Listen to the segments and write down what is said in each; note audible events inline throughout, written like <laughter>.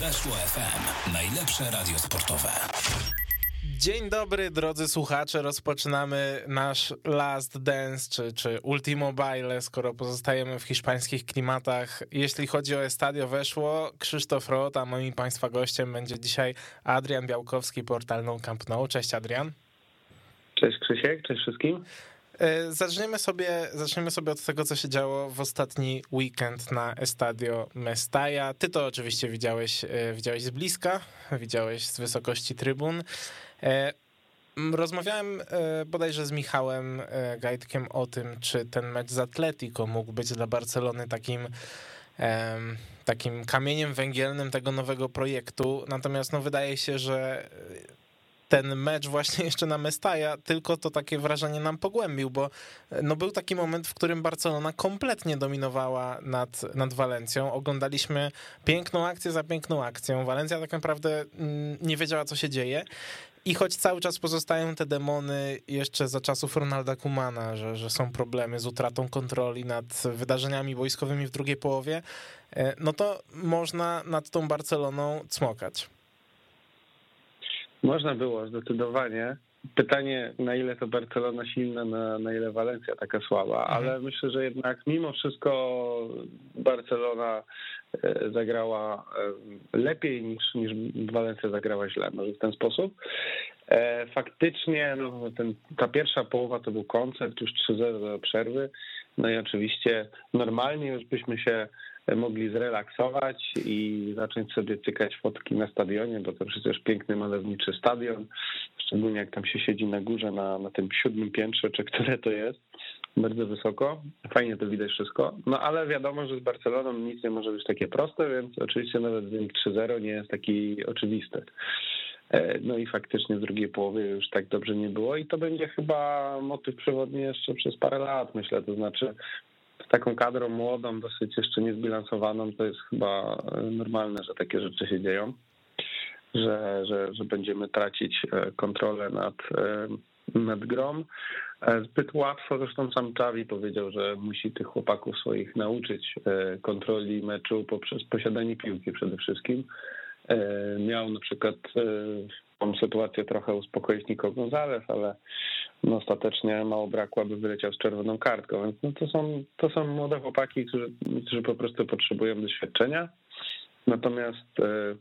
Weszło FM. Najlepsze radio sportowe. Dzień dobry, drodzy słuchacze. Rozpoczynamy nasz Last Dance, czy, czy Ultimo Baile, skoro pozostajemy w hiszpańskich klimatach. Jeśli chodzi o Estadio Weszło, Krzysztof Rot, a moim Państwa gościem będzie dzisiaj Adrian Białkowski, portal No Camp No. Cześć Adrian. Cześć Krzysiek, cześć wszystkim. E, zaczniemy sobie, zaczniemy sobie od tego, co się działo w ostatni weekend na Estadio Mestalla. Ty to oczywiście widziałeś, e, widziałeś z bliska, widziałeś z wysokości trybun. E, rozmawiałem bodajże z Michałem Gajdkiem o tym, czy ten mecz z Atletico mógł być dla Barcelony takim takim kamieniem węgielnym tego nowego projektu. Natomiast no, wydaje się, że ten mecz właśnie <laughs> jeszcze na Mestaja tylko to takie wrażenie nam pogłębił, bo no był taki moment, w którym Barcelona kompletnie dominowała nad, nad Walencją. Oglądaliśmy piękną akcję za piękną akcją. Walencja tak naprawdę mm, nie wiedziała, co się dzieje. I choć cały czas pozostają te demony jeszcze za czasów Ronalda Kumana, że, że są problemy z utratą kontroli nad wydarzeniami wojskowymi w drugiej połowie, e, no to można nad tą Barceloną cmokać. Można było, zdecydowanie. Pytanie, na ile to Barcelona silna, na, na ile Walencja taka słaba, mhm. ale myślę, że jednak mimo wszystko Barcelona e, zagrała e, lepiej niż, niż Walencja zagrała źle, może w ten sposób. E, faktycznie no, ten, ta pierwsza połowa to był koncert, już 3-0 do przerwy. No i oczywiście normalnie już byśmy się mogli zrelaksować i zacząć sobie cykać fotki na stadionie, bo to przecież piękny, malowniczy stadion, szczególnie jak tam się siedzi na górze, na, na tym siódmym piętrze, czy które to jest, bardzo wysoko, fajnie to widać wszystko, no ale wiadomo, że z Barceloną nic nie może być takie proste, więc oczywiście nawet wynik 3-0 nie jest taki oczywisty. E, no i faktycznie w drugiej połowie już tak dobrze nie było i to będzie chyba motyw przewodni jeszcze przez parę lat, myślę, to znaczy taką kadrą młodą, dosyć jeszcze niezbilansowaną, to jest chyba normalne, że takie rzeczy się dzieją, że, że, że będziemy tracić e, kontrolę nad, e, nad grą. E, zbyt łatwo, zresztą sam Czawi powiedział, że musi tych chłopaków swoich nauczyć kontroli meczu poprzez posiadanie piłki przede wszystkim. Miał na przykład tą sytuację trochę uspokoić Nico Gonzalez, ale no ostatecznie mało brakło, aby wyleciał z czerwoną kartką. Więc no to, są, to są młode chłopaki, którzy, którzy po prostu potrzebują doświadczenia. Natomiast e,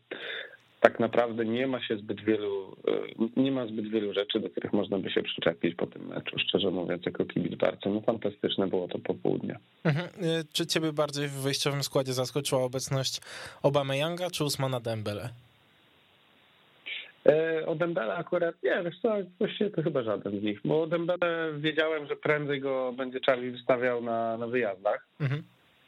tak naprawdę nie ma się zbyt wielu, e, nie ma zbyt wielu rzeczy, do których można by się przyczepić po tym meczu, szczerze mówiąc, jako kibic bardzo. No fantastyczne było to popołudnie. Mhm. E, czy ciebie bardziej w wyjściowym składzie zaskoczyła obecność Obama Younga czy Usmana Dembele? E, o Dembele akurat, nie, wiesz co, właściwie to chyba żaden z nich, bo o Dembele wiedziałem, że prędzej go będzie Charlie wystawiał na, na wyjazdach. Mhm.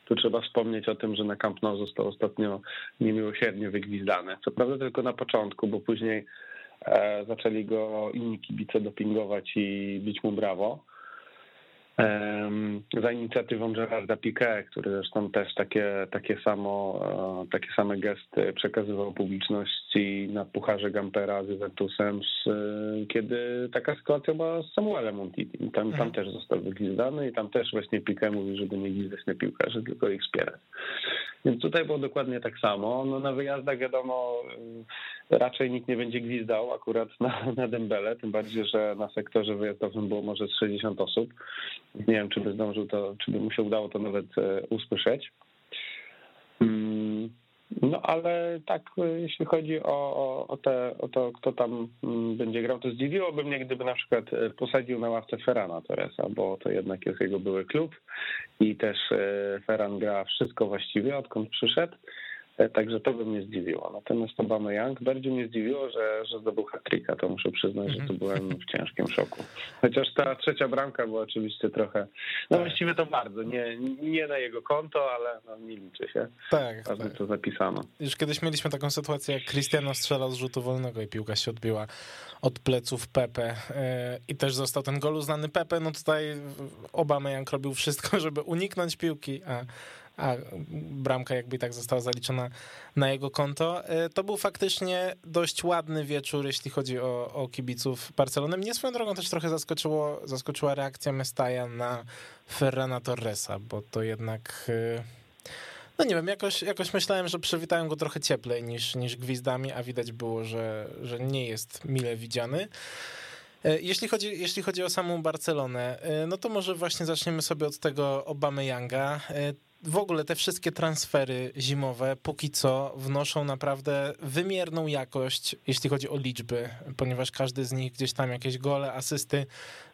Tu trzeba wspomnieć o tym, że na Camp Nou został ostatnio niemiłosiernie wygwizdany. Co prawda tylko na początku, bo później e, zaczęli go inni kibice dopingować i bić mu brawo za inicjatywą Gerarda Piqué, który zresztą też takie, takie, samo, e, takie same gesty przekazywał publiczności na Pucharze Gampera z Juventusem, kiedy taka sytuacja była z Samuelem Montiti. Tam, tam mhm. też został wygwizdany i tam też właśnie Piqué mówił, żeby nie gwizdać na piłkarzy, tylko ich wspierać. Więc tutaj było dokładnie tak samo. No na wyjazdach wiadomo, y, raczej nikt nie będzie gwizdał akurat na, na Dembele, tym bardziej, że na sektorze wyjazdowym było może 60 osób. Nie wiem, czy by zdążył to, czy by mu się udało to nawet e, usłyszeć. Mm, no ale tak, jeśli chodzi o, o, te, o to, kto tam mm, będzie grał, to zdziwiłoby mnie, gdyby na przykład e, posadził na ławce Ferrana Torresa, bo to jednak jest jego były klub i też e, Ferran gra wszystko właściwie, odkąd przyszedł. E, także to by mnie zdziwiło. Natomiast Obama Young bardziej mnie zdziwiło, że, że zdobył hat to muszę przyznać, że to mhm. byłem w ciężkim szoku. Chociaż ta trzecia bramka była oczywiście trochę, no właściwie to bardzo, nie, nie na jego konto, ale no, nie liczy się. Tak. tak. to zapisano. Już kiedyś mieliśmy taką sytuację, jak Cristiano strzelał z rzutu wolnego i piłka się odbiła od pleców Pepe e, i też został ten gol uznany Pepe, no tutaj Obama Young robił wszystko, <laughs> żeby uniknąć piłki, a a bramka jakby tak została zaliczona na jego konto. E, to był faktycznie dość ładny wieczór, jeśli chodzi o, o kibiców Barcelony. Mnie swoją drogą też trochę zaskoczyło, zaskoczyła reakcja Mestaja na Ferrana Torresa, bo to jednak e, no nie wiem, jakoś, jakoś myślałem, że przywitają go trochę cieplej niż, niż gwizdami, a widać było, że, że nie jest mile widziany. E, jeśli chodzi, jeśli chodzi o samą Barcelonę, no to może właśnie zaczniemy sobie od tego Obamy Younga. W ogóle te wszystkie transfery zimowe póki co wnoszą naprawdę wymierną jakość, jeśli chodzi o liczby, ponieważ każdy z nich gdzieś tam jakieś gole, asysty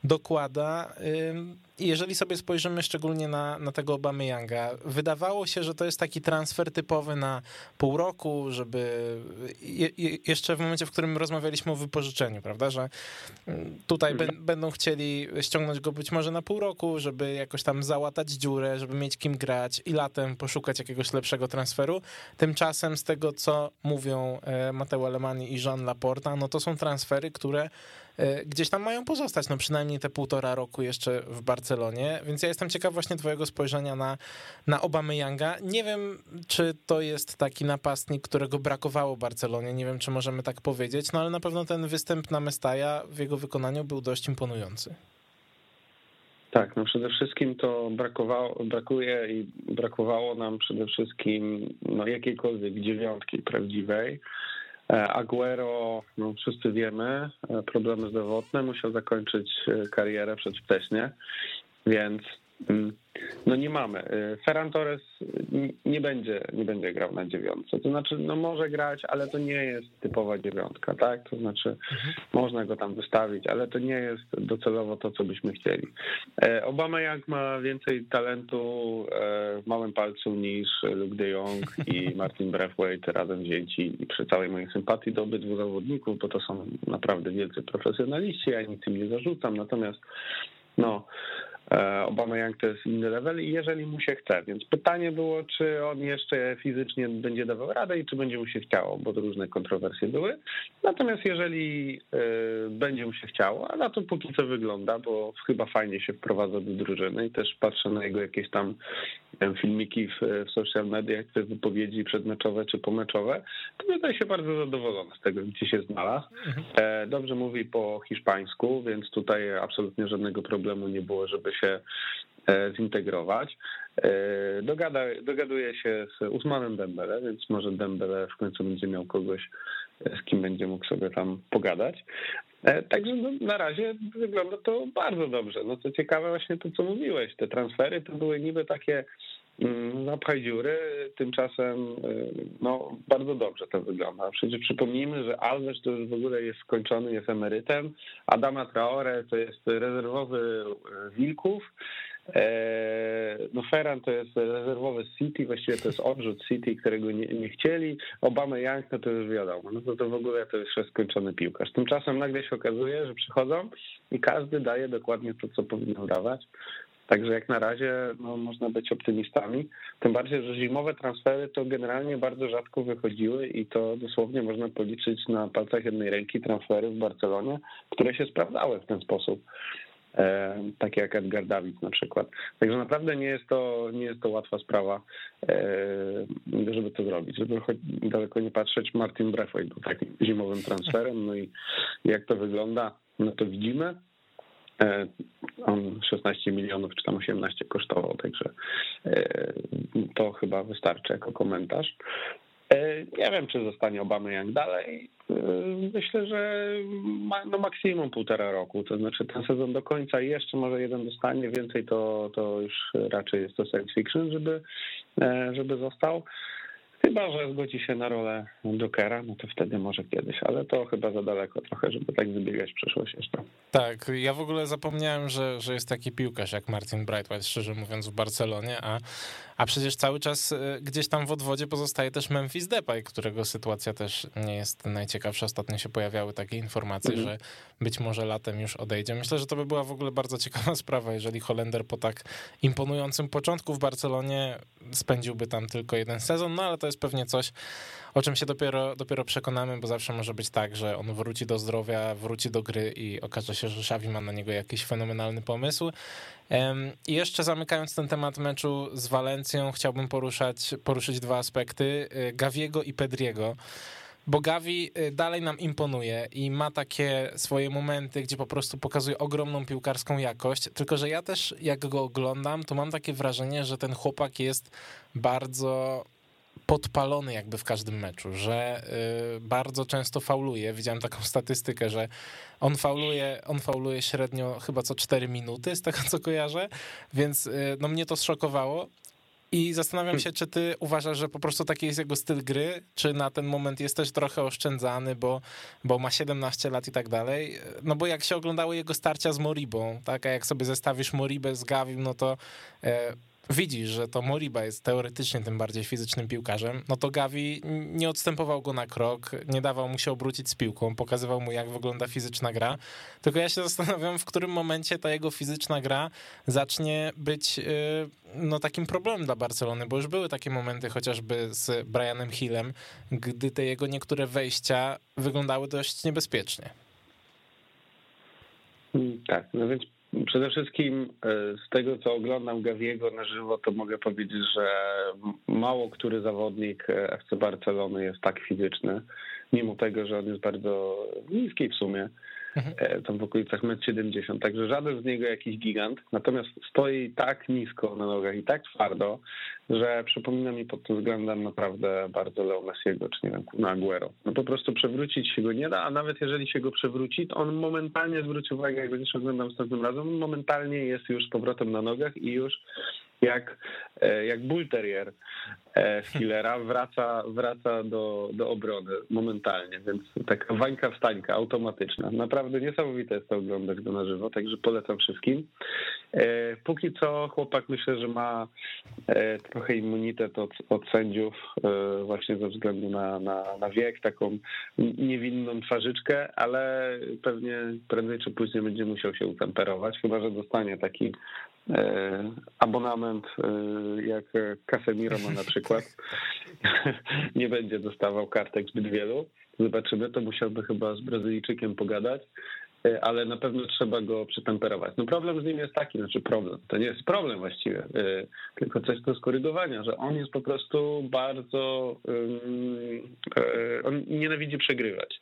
dokłada. I jeżeli sobie spojrzymy szczególnie na, na tego Obamy Younga, wydawało się, że to jest taki transfer typowy na pół roku, żeby je, je, jeszcze w momencie, w którym rozmawialiśmy o wypożyczeniu, prawda, że tutaj mhm. będą chcieli ściągnąć go być może na pół roku, żeby jakoś tam załatać dziurę, żeby mieć kim grać i latem poszukać jakiegoś lepszego transferu. Tymczasem z tego, co mówią e, Mateo Alemani i Jean Laporta, no to są transfery, które gdzieś tam mają pozostać, no przynajmniej te półtora roku jeszcze w Barcelonie, więc ja jestem ciekaw właśnie twojego spojrzenia na, na Obamy Younga. Nie wiem, czy to jest taki napastnik, którego brakowało Barcelonie, nie wiem, czy możemy tak powiedzieć, no ale na pewno ten występ na Mestaja w jego wykonaniu był dość imponujący. Tak, no przede wszystkim to brakowało, brakuje i brakowało nam przede wszystkim no, jakiejkolwiek dziewiątki prawdziwej. E, Aguero, no wszyscy wiemy, e, problemy zdrowotne, musiał zakończyć e, karierę przedwcześnie, więc mm, no nie mamy. Y, Ferran Torres nie będzie, nie będzie grał na dziewiątce. To znaczy, no może grać, ale to nie jest typowa dziewiątka, tak? To znaczy, mhm. można go tam wystawić, ale to nie jest docelowo to, co byśmy chcieli. E, Obama jak ma więcej talentu e, w małym palcu niż Luke de Jong i <laughs> Martin Braithwaite razem wzięci i przy całej mojej sympatii do obydwu zawodników, bo to są naprawdę wielcy profesjonaliści, ja nic im nie zarzucam, natomiast no E, Obama Young to jest inny level i jeżeli mu się chce. Więc pytanie było, czy on jeszcze fizycznie będzie dawał radę i czy będzie mu się chciało, bo różne kontrowersje były. Natomiast jeżeli e, będzie mu się chciało, a na to póki co wygląda, bo chyba fajnie się wprowadza do drużyny i też patrzę na jego jakieś tam filmiki w, w social mediach, te wypowiedzi przedmeczowe czy pomeczowe, to wydaje się bardzo zadowolony z tego, gdzie się znalazł. Mhm. E, dobrze mówi po hiszpańsku, więc tutaj absolutnie żadnego problemu nie było, żeby się e, zintegrować. E, dogada, dogaduje się z Usmanem Dembele, więc może Dembele w końcu będzie miał kogoś, z kim będzie mógł sobie tam pogadać. Także no, na razie wygląda to bardzo dobrze. No co ciekawe właśnie to, co mówiłeś, te transfery to były niby takie Mm, zapchaj dziury, tymczasem y, no, bardzo dobrze to wygląda. Przecież przypomnijmy, że Alves to już w ogóle jest skończony, jest emerytem, Adama Traore to jest rezerwowy y, Wilków, e, no Ferran to jest rezerwowy City, właściwie to jest odrzut City, którego nie, nie chcieli. Obama Young, no to już wiadomo, no to, to w ogóle to już jest skończony piłkarz. Tymczasem nagle się okazuje, że przychodzą i każdy daje dokładnie to, co powinien dawać. Także jak na razie no, można być optymistami. Tym bardziej, że zimowe transfery to generalnie bardzo rzadko wychodziły i to dosłownie można policzyć na palcach jednej ręki transfery w Barcelonie, które się sprawdzały w ten sposób. E, takie jak Edgar David na przykład. Także naprawdę nie jest to, nie jest to łatwa sprawa, e, żeby to zrobić. Żeby daleko nie patrzeć, Martin Braithwaite był takim zimowym transferem, no i jak to wygląda, no to widzimy. E, on 16 milionów czy tam 18 kosztował, także to chyba wystarczy jako komentarz. Nie wiem, czy zostanie Obama jak dalej. Myślę, że ma, no maksimum półtora roku, to znaczy ten sezon do końca jeszcze może jeden dostanie, więcej to, to już raczej jest to science fiction, żeby, żeby został. Chyba, że zgodzi się na rolę Jokera, no to wtedy może kiedyś, ale to chyba za daleko trochę, żeby tak wybiegać przyszłość jeszcze. Tak, ja w ogóle zapomniałem, że, że jest taki piłkarz jak Martin Brightwhite, szczerze mówiąc, w Barcelonie, a, a przecież cały czas e, gdzieś tam w odwodzie pozostaje też Memphis Depay, którego sytuacja też nie jest najciekawsza. Ostatnio się pojawiały takie informacje, mhm. że być może latem już odejdzie. Myślę, że to by była w ogóle bardzo ciekawa <laughs> sprawa, jeżeli Holender po tak imponującym początku w Barcelonie spędziłby tam tylko jeden sezon, no ale to jest pewnie coś, o czym się dopiero, dopiero przekonamy, bo zawsze może być tak, że on wróci do zdrowia, wróci do gry i okaże się, że Xavi ma na niego jakiś fenomenalny pomysł. I jeszcze zamykając ten temat meczu z Walencją, chciałbym poruszać, poruszyć dwa aspekty, y, Gawiego i Pedriego bo Gavi y, dalej nam imponuje i ma takie swoje momenty, gdzie po prostu pokazuje ogromną piłkarską jakość, tylko że ja też jak go oglądam, to mam takie wrażenie, że ten chłopak jest bardzo podpalony jakby w każdym meczu, że y, bardzo często fauluje. Widziałem taką <laughs> statystykę, że on fauluje, on fauluje średnio chyba co 4 minuty, z tego co kojarzę, więc y, no mnie to zszokowało. I zastanawiam się, czy ty uważasz, że po prostu taki jest jego styl gry, czy na ten moment jest też trochę oszczędzany, bo, bo ma 17 lat i tak dalej. No bo jak się oglądały jego starcia z Moribą, tak, a jak sobie zestawisz Moribę z Gavim, no to widzisz, że to Moriba jest teoretycznie tym bardziej fizycznym piłkarzem, no to Gavi nie odstępował go na krok, nie dawał mu się obrócić z piłką, pokazywał mu, jak wygląda fizyczna gra. Tylko ja się zastanawiam, w którym momencie ta jego fizyczna gra zacznie być y, no, takim problemem dla Barcelony, bo już były takie momenty chociażby z Brianem Hillem, gdy te jego niektóre wejścia wyglądały dość niebezpiecznie. Tak, no więc Przede wszystkim e, z tego, co oglądam Gawiego na żywo, to mogę powiedzieć, że mało który zawodnik e, FC Barcelony jest tak fizyczny, mimo tego, że on jest bardzo niski w sumie. Mhm. E, tam w okolicach 1,70 m, także żaden z niego jakiś gigant, natomiast stoi tak nisko na nogach i tak twardo, że przypomina mi pod tym względem naprawdę bardzo Leo Messiego, czy nie wiem, na Aguero. No po prostu przewrócić się go nie da, a nawet jeżeli się go przewróci, to on momentalnie, zwróci uwagę, jak będziesz oglądał następnym razem, momentalnie jest już z powrotem na nogach i już jak, e, jak bull terrier Hillera e, wraca, wraca do, do obrony momentalnie, więc taka wańka wstańka automatyczna. Naprawdę niesamowite jest to oglądać go na żywo, także polecam wszystkim. E, póki co chłopak myślę, że ma trochę immunitet od, od sędziów właśnie ze względu na, na, na wiek, taką niewinną twarzyczkę, ale pewnie prędzej czy później będzie musiał się utemperować, chyba że dostanie taki abonament e, jak Casemiro ma na przykład. <laughs> Nie będzie dostawał kartek zbyt wielu. Zobaczymy, to musiałby chyba z Brazylijczykiem pogadać, e, ale na pewno trzeba go przytemperować. No problem z nim jest taki, znaczy problem, to nie jest problem właściwie, tylko coś do skorygowania, że on jest po prostu bardzo, on nienawidzi przegrywać.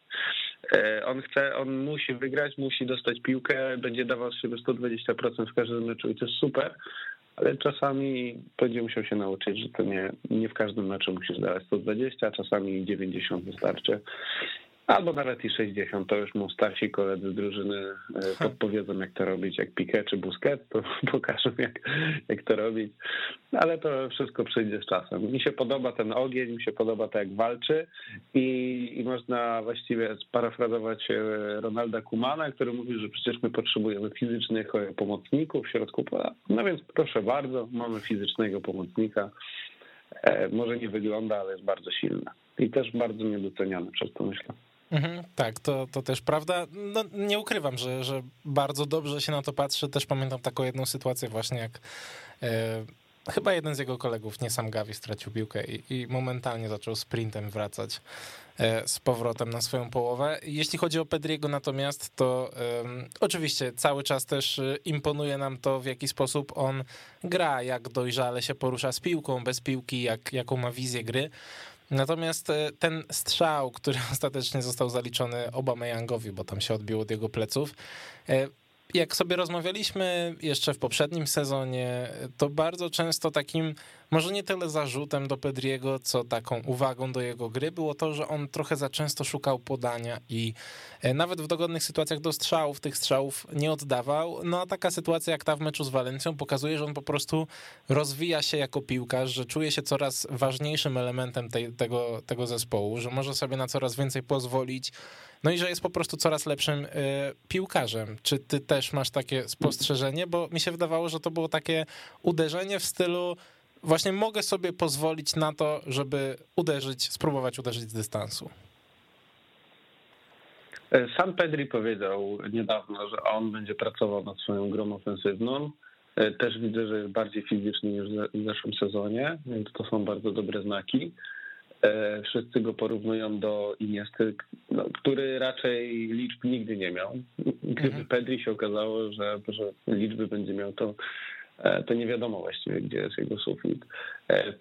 E, on chce, on musi wygrać, musi dostać piłkę, będzie dawał z siebie 120% w każdym meczu i to jest super, ale czasami będzie musiał się nauczyć, że to nie, nie w każdym meczu musisz dawać 120, a czasami 90 wystarczy. Albo nawet i 60, to już mu starsi koledzy z drużyny e, podpowiedzą, jak to robić, jak Piqué czy Busquets, to <laughs> pokażą, jak, jak to robić. Ale to wszystko przyjdzie z czasem. Mi się podoba ten ogień, mi się podoba to, jak walczy i, i można właściwie sparafrazować e, Ronalda Kumana, który mówił, że przecież my potrzebujemy fizycznych e, pomocników w środku pola. No więc proszę bardzo, mamy fizycznego pomocnika. Może nie wygląda, ale jest bardzo silny. I też bardzo niedoceniany przez to, myślę. Mhm, tak, to, to też prawda. No, nie ukrywam, że, że bardzo dobrze się na to patrzy. Też pamiętam taką jedną sytuację właśnie jak e, chyba jeden z jego kolegów, nie sam Gavi, stracił piłkę i, i momentalnie zaczął sprintem wracać e, z powrotem na swoją połowę. Jeśli chodzi o Pedriego natomiast, to e, oczywiście cały czas też e, imponuje nam to, w jaki sposób on gra, jak dojrzale się porusza z piłką, bez piłki, jak, jaką ma wizję gry. Natomiast e, ten strzał, który <laughs> ostatecznie został zaliczony Obameyangowi, bo tam się odbił od jego pleców, e, jak sobie rozmawialiśmy jeszcze w poprzednim sezonie, to bardzo często takim, może nie tyle zarzutem do Pedriego, co taką uwagą do jego gry było to, że on trochę za często szukał podania i e, nawet w dogodnych sytuacjach do strzałów tych strzałów nie oddawał. No a taka sytuacja jak ta w meczu z Walencją pokazuje, że on po prostu rozwija się jako piłkarz, że czuje się coraz ważniejszym elementem tej, tego, tego zespołu, że może sobie na coraz więcej pozwolić no i że jest po prostu coraz lepszym y, piłkarzem. Czy ty też masz takie spostrzeżenie? Bo mi się wydawało, że to było takie uderzenie w stylu właśnie mogę sobie pozwolić na to, żeby uderzyć, spróbować uderzyć z dystansu. E, Sam Pedri powiedział niedawno, że on będzie pracował nad swoją grą ofensywną. E, też widzę, że jest bardziej fizyczny niż w zeszłym sezonie, więc to są bardzo dobre znaki. E, wszyscy go porównują do Iniesty, no, który raczej liczb nigdy nie miał. Gdyby mhm. Pedri się okazało, że, że liczby będzie miał, to, to nie wiadomo właściwie, gdzie jest jego sufit. E,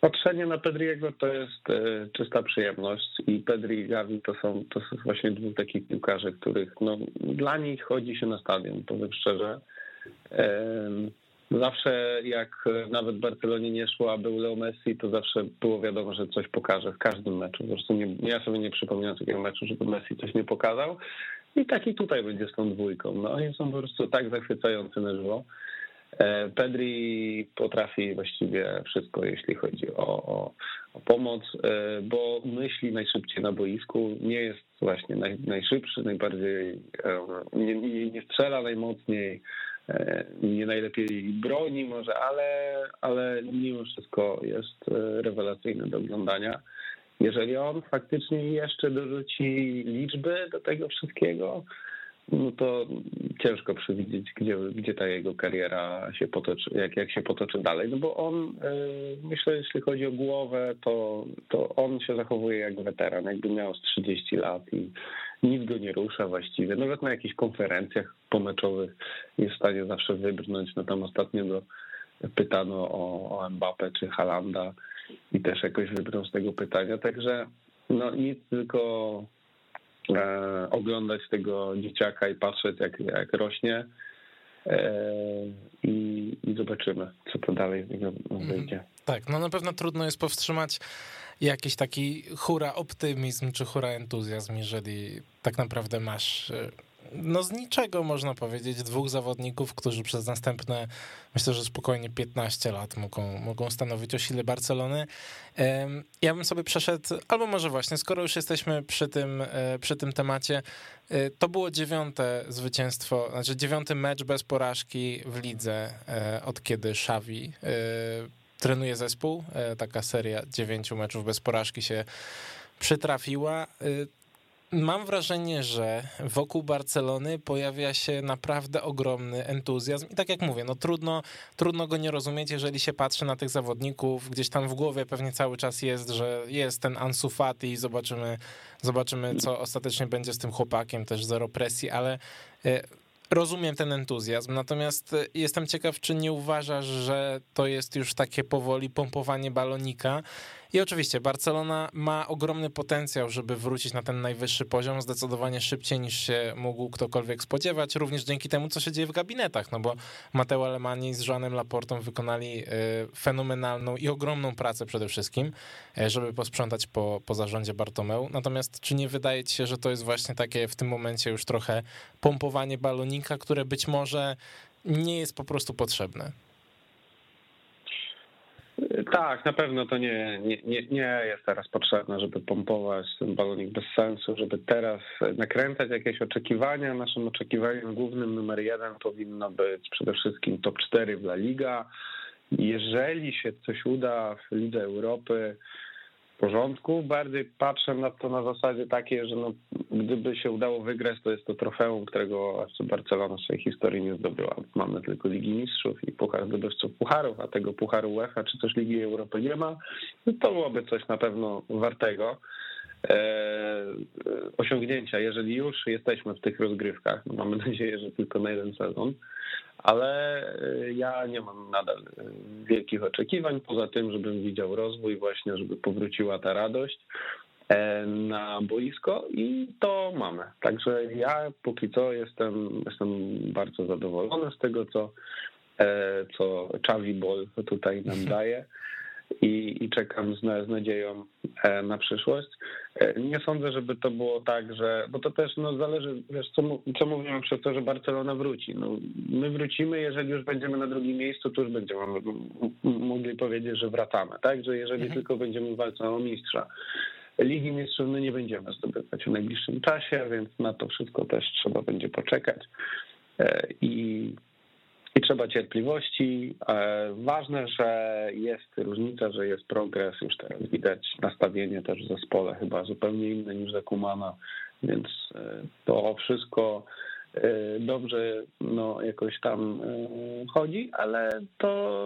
Patrzenie na Pedriego to jest e, czysta przyjemność i Pedri i Gavi to są, to są właśnie dwóch takich piłkarzy, których no, dla nich chodzi się na stadion, powiem szczerze. Zawsze jak nawet Barcelonie nie szło, a był Leo Messi, to zawsze było wiadomo, że coś pokaże w każdym meczu. Zresztą nie, ja sobie nie przypominam takiego meczu, żeby Messi coś nie pokazał. I tak i tutaj będzie z tą dwójką. No oni są po prostu tak zachwycający na żywo. E, Pedri potrafi właściwie wszystko, jeśli chodzi o, o, o, pomoc, e, bo myśli najszybciej na boisku, nie jest właśnie naj, najszybszy, najbardziej e, nie, nie, nie strzela najmocniej, nie najlepiej broni może, ale, ale mimo wszystko jest rewelacyjny do oglądania. Jeżeli on faktycznie jeszcze dorzuci liczby do tego wszystkiego, no to ciężko przewidzieć, gdzie, gdzie ta jego kariera się potoczy, jak, jak się potoczy dalej. No bo on, e, myślę, jeśli chodzi o głowę, to, to on się zachowuje jak weteran, jakby miał z 30 lat i nic go nie rusza właściwie. Nawet na jakichś konferencjach pomeczowych jest w stanie zawsze wybrnąć. No tam ostatnio go pytano o, o Mbappé czy Halanda i też jakoś wybrnął z tego pytania. Także no nic, tylko E, oglądać tego dzieciaka i patrzeć, jak, jak rośnie. E, I, I, zobaczymy, co to dalej mhm. wyjdzie. Tak, no na pewno trudno jest powstrzymać jakiś taki hura optymizm czy hura entuzjazm, jeżeli tak naprawdę masz e, no z niczego można powiedzieć, dwóch zawodników, którzy przez następne, myślę, że spokojnie 15 lat mogą, mogą stanowić o sile Barcelony. Ja bym sobie przeszedł, albo może właśnie, skoro już jesteśmy przy tym, e, przy tym temacie, e, to było dziewiąte zwycięstwo, znaczy dziewiąty mecz bez porażki w lidze, e, od kiedy Xavi trenuje zespół. Taka seria dziewięciu meczów bez porażki się przytrafiła. Mam wrażenie, że wokół Barcelony pojawia się naprawdę ogromny entuzjazm. I tak jak mówię, no trudno, trudno go nie rozumieć, jeżeli się patrzy na tych zawodników, gdzieś tam w głowie pewnie cały czas jest, że jest ten Ansu Fati i zobaczymy, zobaczymy co ostatecznie będzie z tym chłopakiem, też zero presji, ale e, rozumiem ten entuzjazm, natomiast e, jestem ciekaw, czy nie uważasz, że to jest już takie powoli pompowanie balonika i oczywiście Barcelona ma ogromny potencjał, żeby wrócić na ten najwyższy poziom zdecydowanie szybciej niż się mógł ktokolwiek spodziewać, również dzięki temu, co się dzieje w gabinetach, no bo Mateo Alemani z Joanem Laportą wykonali e, fenomenalną i ogromną pracę przede wszystkim, e, żeby posprzątać po, po zarządzie Bartomeu. Natomiast czy nie wydaje ci się, że to jest właśnie takie w tym momencie już trochę pompowanie balonika, które być może nie jest po prostu potrzebne? Tak, na pewno to nie, nie, nie, nie jest teraz potrzebne, żeby pompować ten balonik bez sensu, żeby teraz nakręcać jakieś oczekiwania. Naszym oczekiwaniem głównym numer jeden powinno być przede wszystkim top 4 w La Liga. Jeżeli się coś uda w Lidze Europy, porządku. Bardziej patrzę na to na zasadzie takiej, że no, gdyby się udało wygrać, to jest to trofeum, którego FC Barcelona w swojej historii nie zdobyła. Mamy tylko Ligi Mistrzów i Puchar Zdobywców Pucharów, a tego Pucharu UEFA czy też Ligi Europy nie ma. No to byłoby coś na pewno wartego osiągnięcia, jeżeli już jesteśmy w tych rozgrywkach. No mamy <laughs> nadzieję, że tylko na jeden sezon ale y, ja nie mam nadal wielkich oczekiwań, poza tym, żebym widział rozwój właśnie, żeby powróciła ta radość e, na boisko i to mamy. Także ja póki co jestem, jestem bardzo zadowolony z tego, co, e, co Chavi Ball tutaj nam <laughs> daje i, i czekam z, z nadzieją e, na przyszłość. E, nie sądzę, żeby to było tak, że, bo to też no, zależy, wiesz, co, co przez to, że Barcelona wróci. No, my wrócimy, jeżeli już będziemy na drugim miejscu, to już będziemy mogli powiedzieć, że wracamy, tak? Że jeżeli mhm. tylko będziemy walczyć o mistrza. Ligi Mistrzów my nie będziemy zdobywać w najbliższym czasie, więc na to wszystko też trzeba będzie poczekać. E, I i trzeba cierpliwości. E, ważne, że jest różnica, że jest progres, już teraz widać nastawienie też w zespole chyba zupełnie inne niż za Kumana, więc e, to wszystko e, dobrze no, jakoś tam chodzi, ale to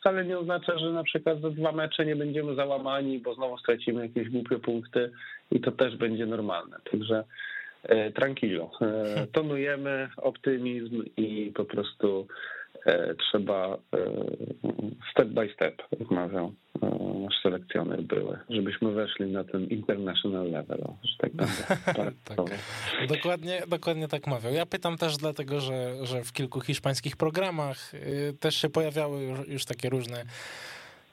wcale nie oznacza, że na przykład za dwa mecze nie będziemy załamani, bo znowu stracimy jakieś głupie punkty i to też będzie normalne. Także tranquilo. Tonujemy optymizm i po prostu e, trzeba step by step, jak mawiał nasz selekcjoner były, żebyśmy weszli na ten international level, że tak będę. <laughs> tak. Dokładnie, dokładnie tak mawiał. Ja pytam też dlatego, że, że w kilku hiszpańskich programach y, też się pojawiały już, już takie różne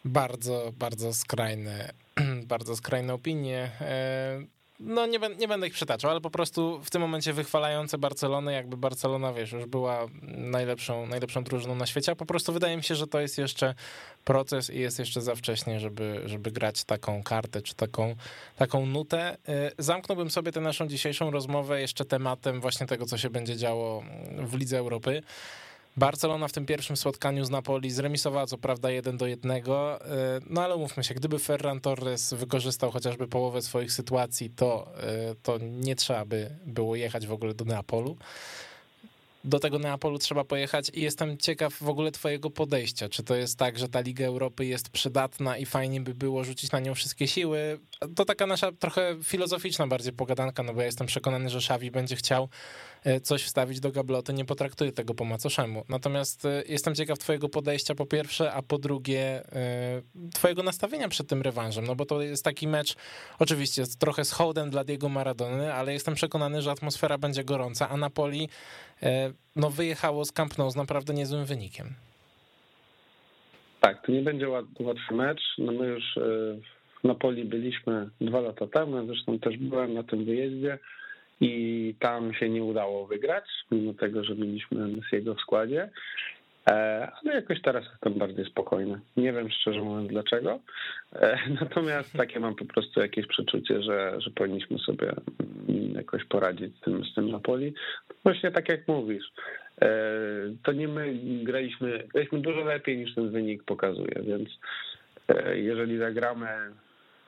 bardzo, bardzo skrajne, <clears throat> bardzo skrajne opinie. No nie, nie będę ich przytaczał, ale po prostu w tym momencie wychwalające Barcelonę, jakby Barcelona, wiesz, już była najlepszą, najlepszą drużyną na świecie, a po prostu wydaje mi się, że to jest jeszcze proces i jest jeszcze za wcześnie, żeby, żeby grać taką kartę, czy taką, taką nutę. Y, zamknąłbym sobie tę naszą dzisiejszą rozmowę jeszcze tematem właśnie tego, co się będzie działo w Lidze Europy. Barcelona w tym pierwszym spotkaniu z Napoli zremisowała co prawda 1 do 1, e, no ale mówmy się, gdyby Ferran Torres wykorzystał chociażby połowę swoich sytuacji, to, e, to nie trzeba by było jechać w ogóle do Neapolu do tego Neapolu trzeba pojechać i jestem ciekaw w ogóle twojego podejścia. Czy to jest tak, że ta Liga Europy jest przydatna i fajnie by było rzucić na nią wszystkie siły? To taka nasza trochę filozoficzna bardziej pogadanka, no bo ja jestem przekonany, że Xavi będzie chciał coś wstawić do gabloty, nie potraktuje tego po macoszemu. Natomiast e, jestem ciekaw twojego podejścia po pierwsze, a po drugie e, twojego nastawienia przed tym rewanżem, no bo to jest taki mecz, oczywiście trochę z hołdem dla Diego Maradony, ale jestem przekonany, że atmosfera będzie gorąca, a Napoli E, no wyjechało z Camp Nou z naprawdę niezłym wynikiem. Tak, to nie będzie łatwy mecz. No my już e, w Napoli byliśmy dwa lata temu, zresztą też byłem na tym wyjeździe i tam się nie udało wygrać, mimo tego, że mieliśmy Messiego w składzie. E, ale jakoś teraz jestem bardziej spokojny. Nie wiem szczerze mówiąc dlaczego, <laughs> natomiast takie mam po prostu jakieś przeczucie, że, że powinniśmy sobie jakoś poradzić z tym, z tym Napoli. Właśnie tak jak mówisz, e, to nie my graliśmy, graliśmy dużo lepiej niż ten wynik pokazuje, więc e, jeżeli zagramy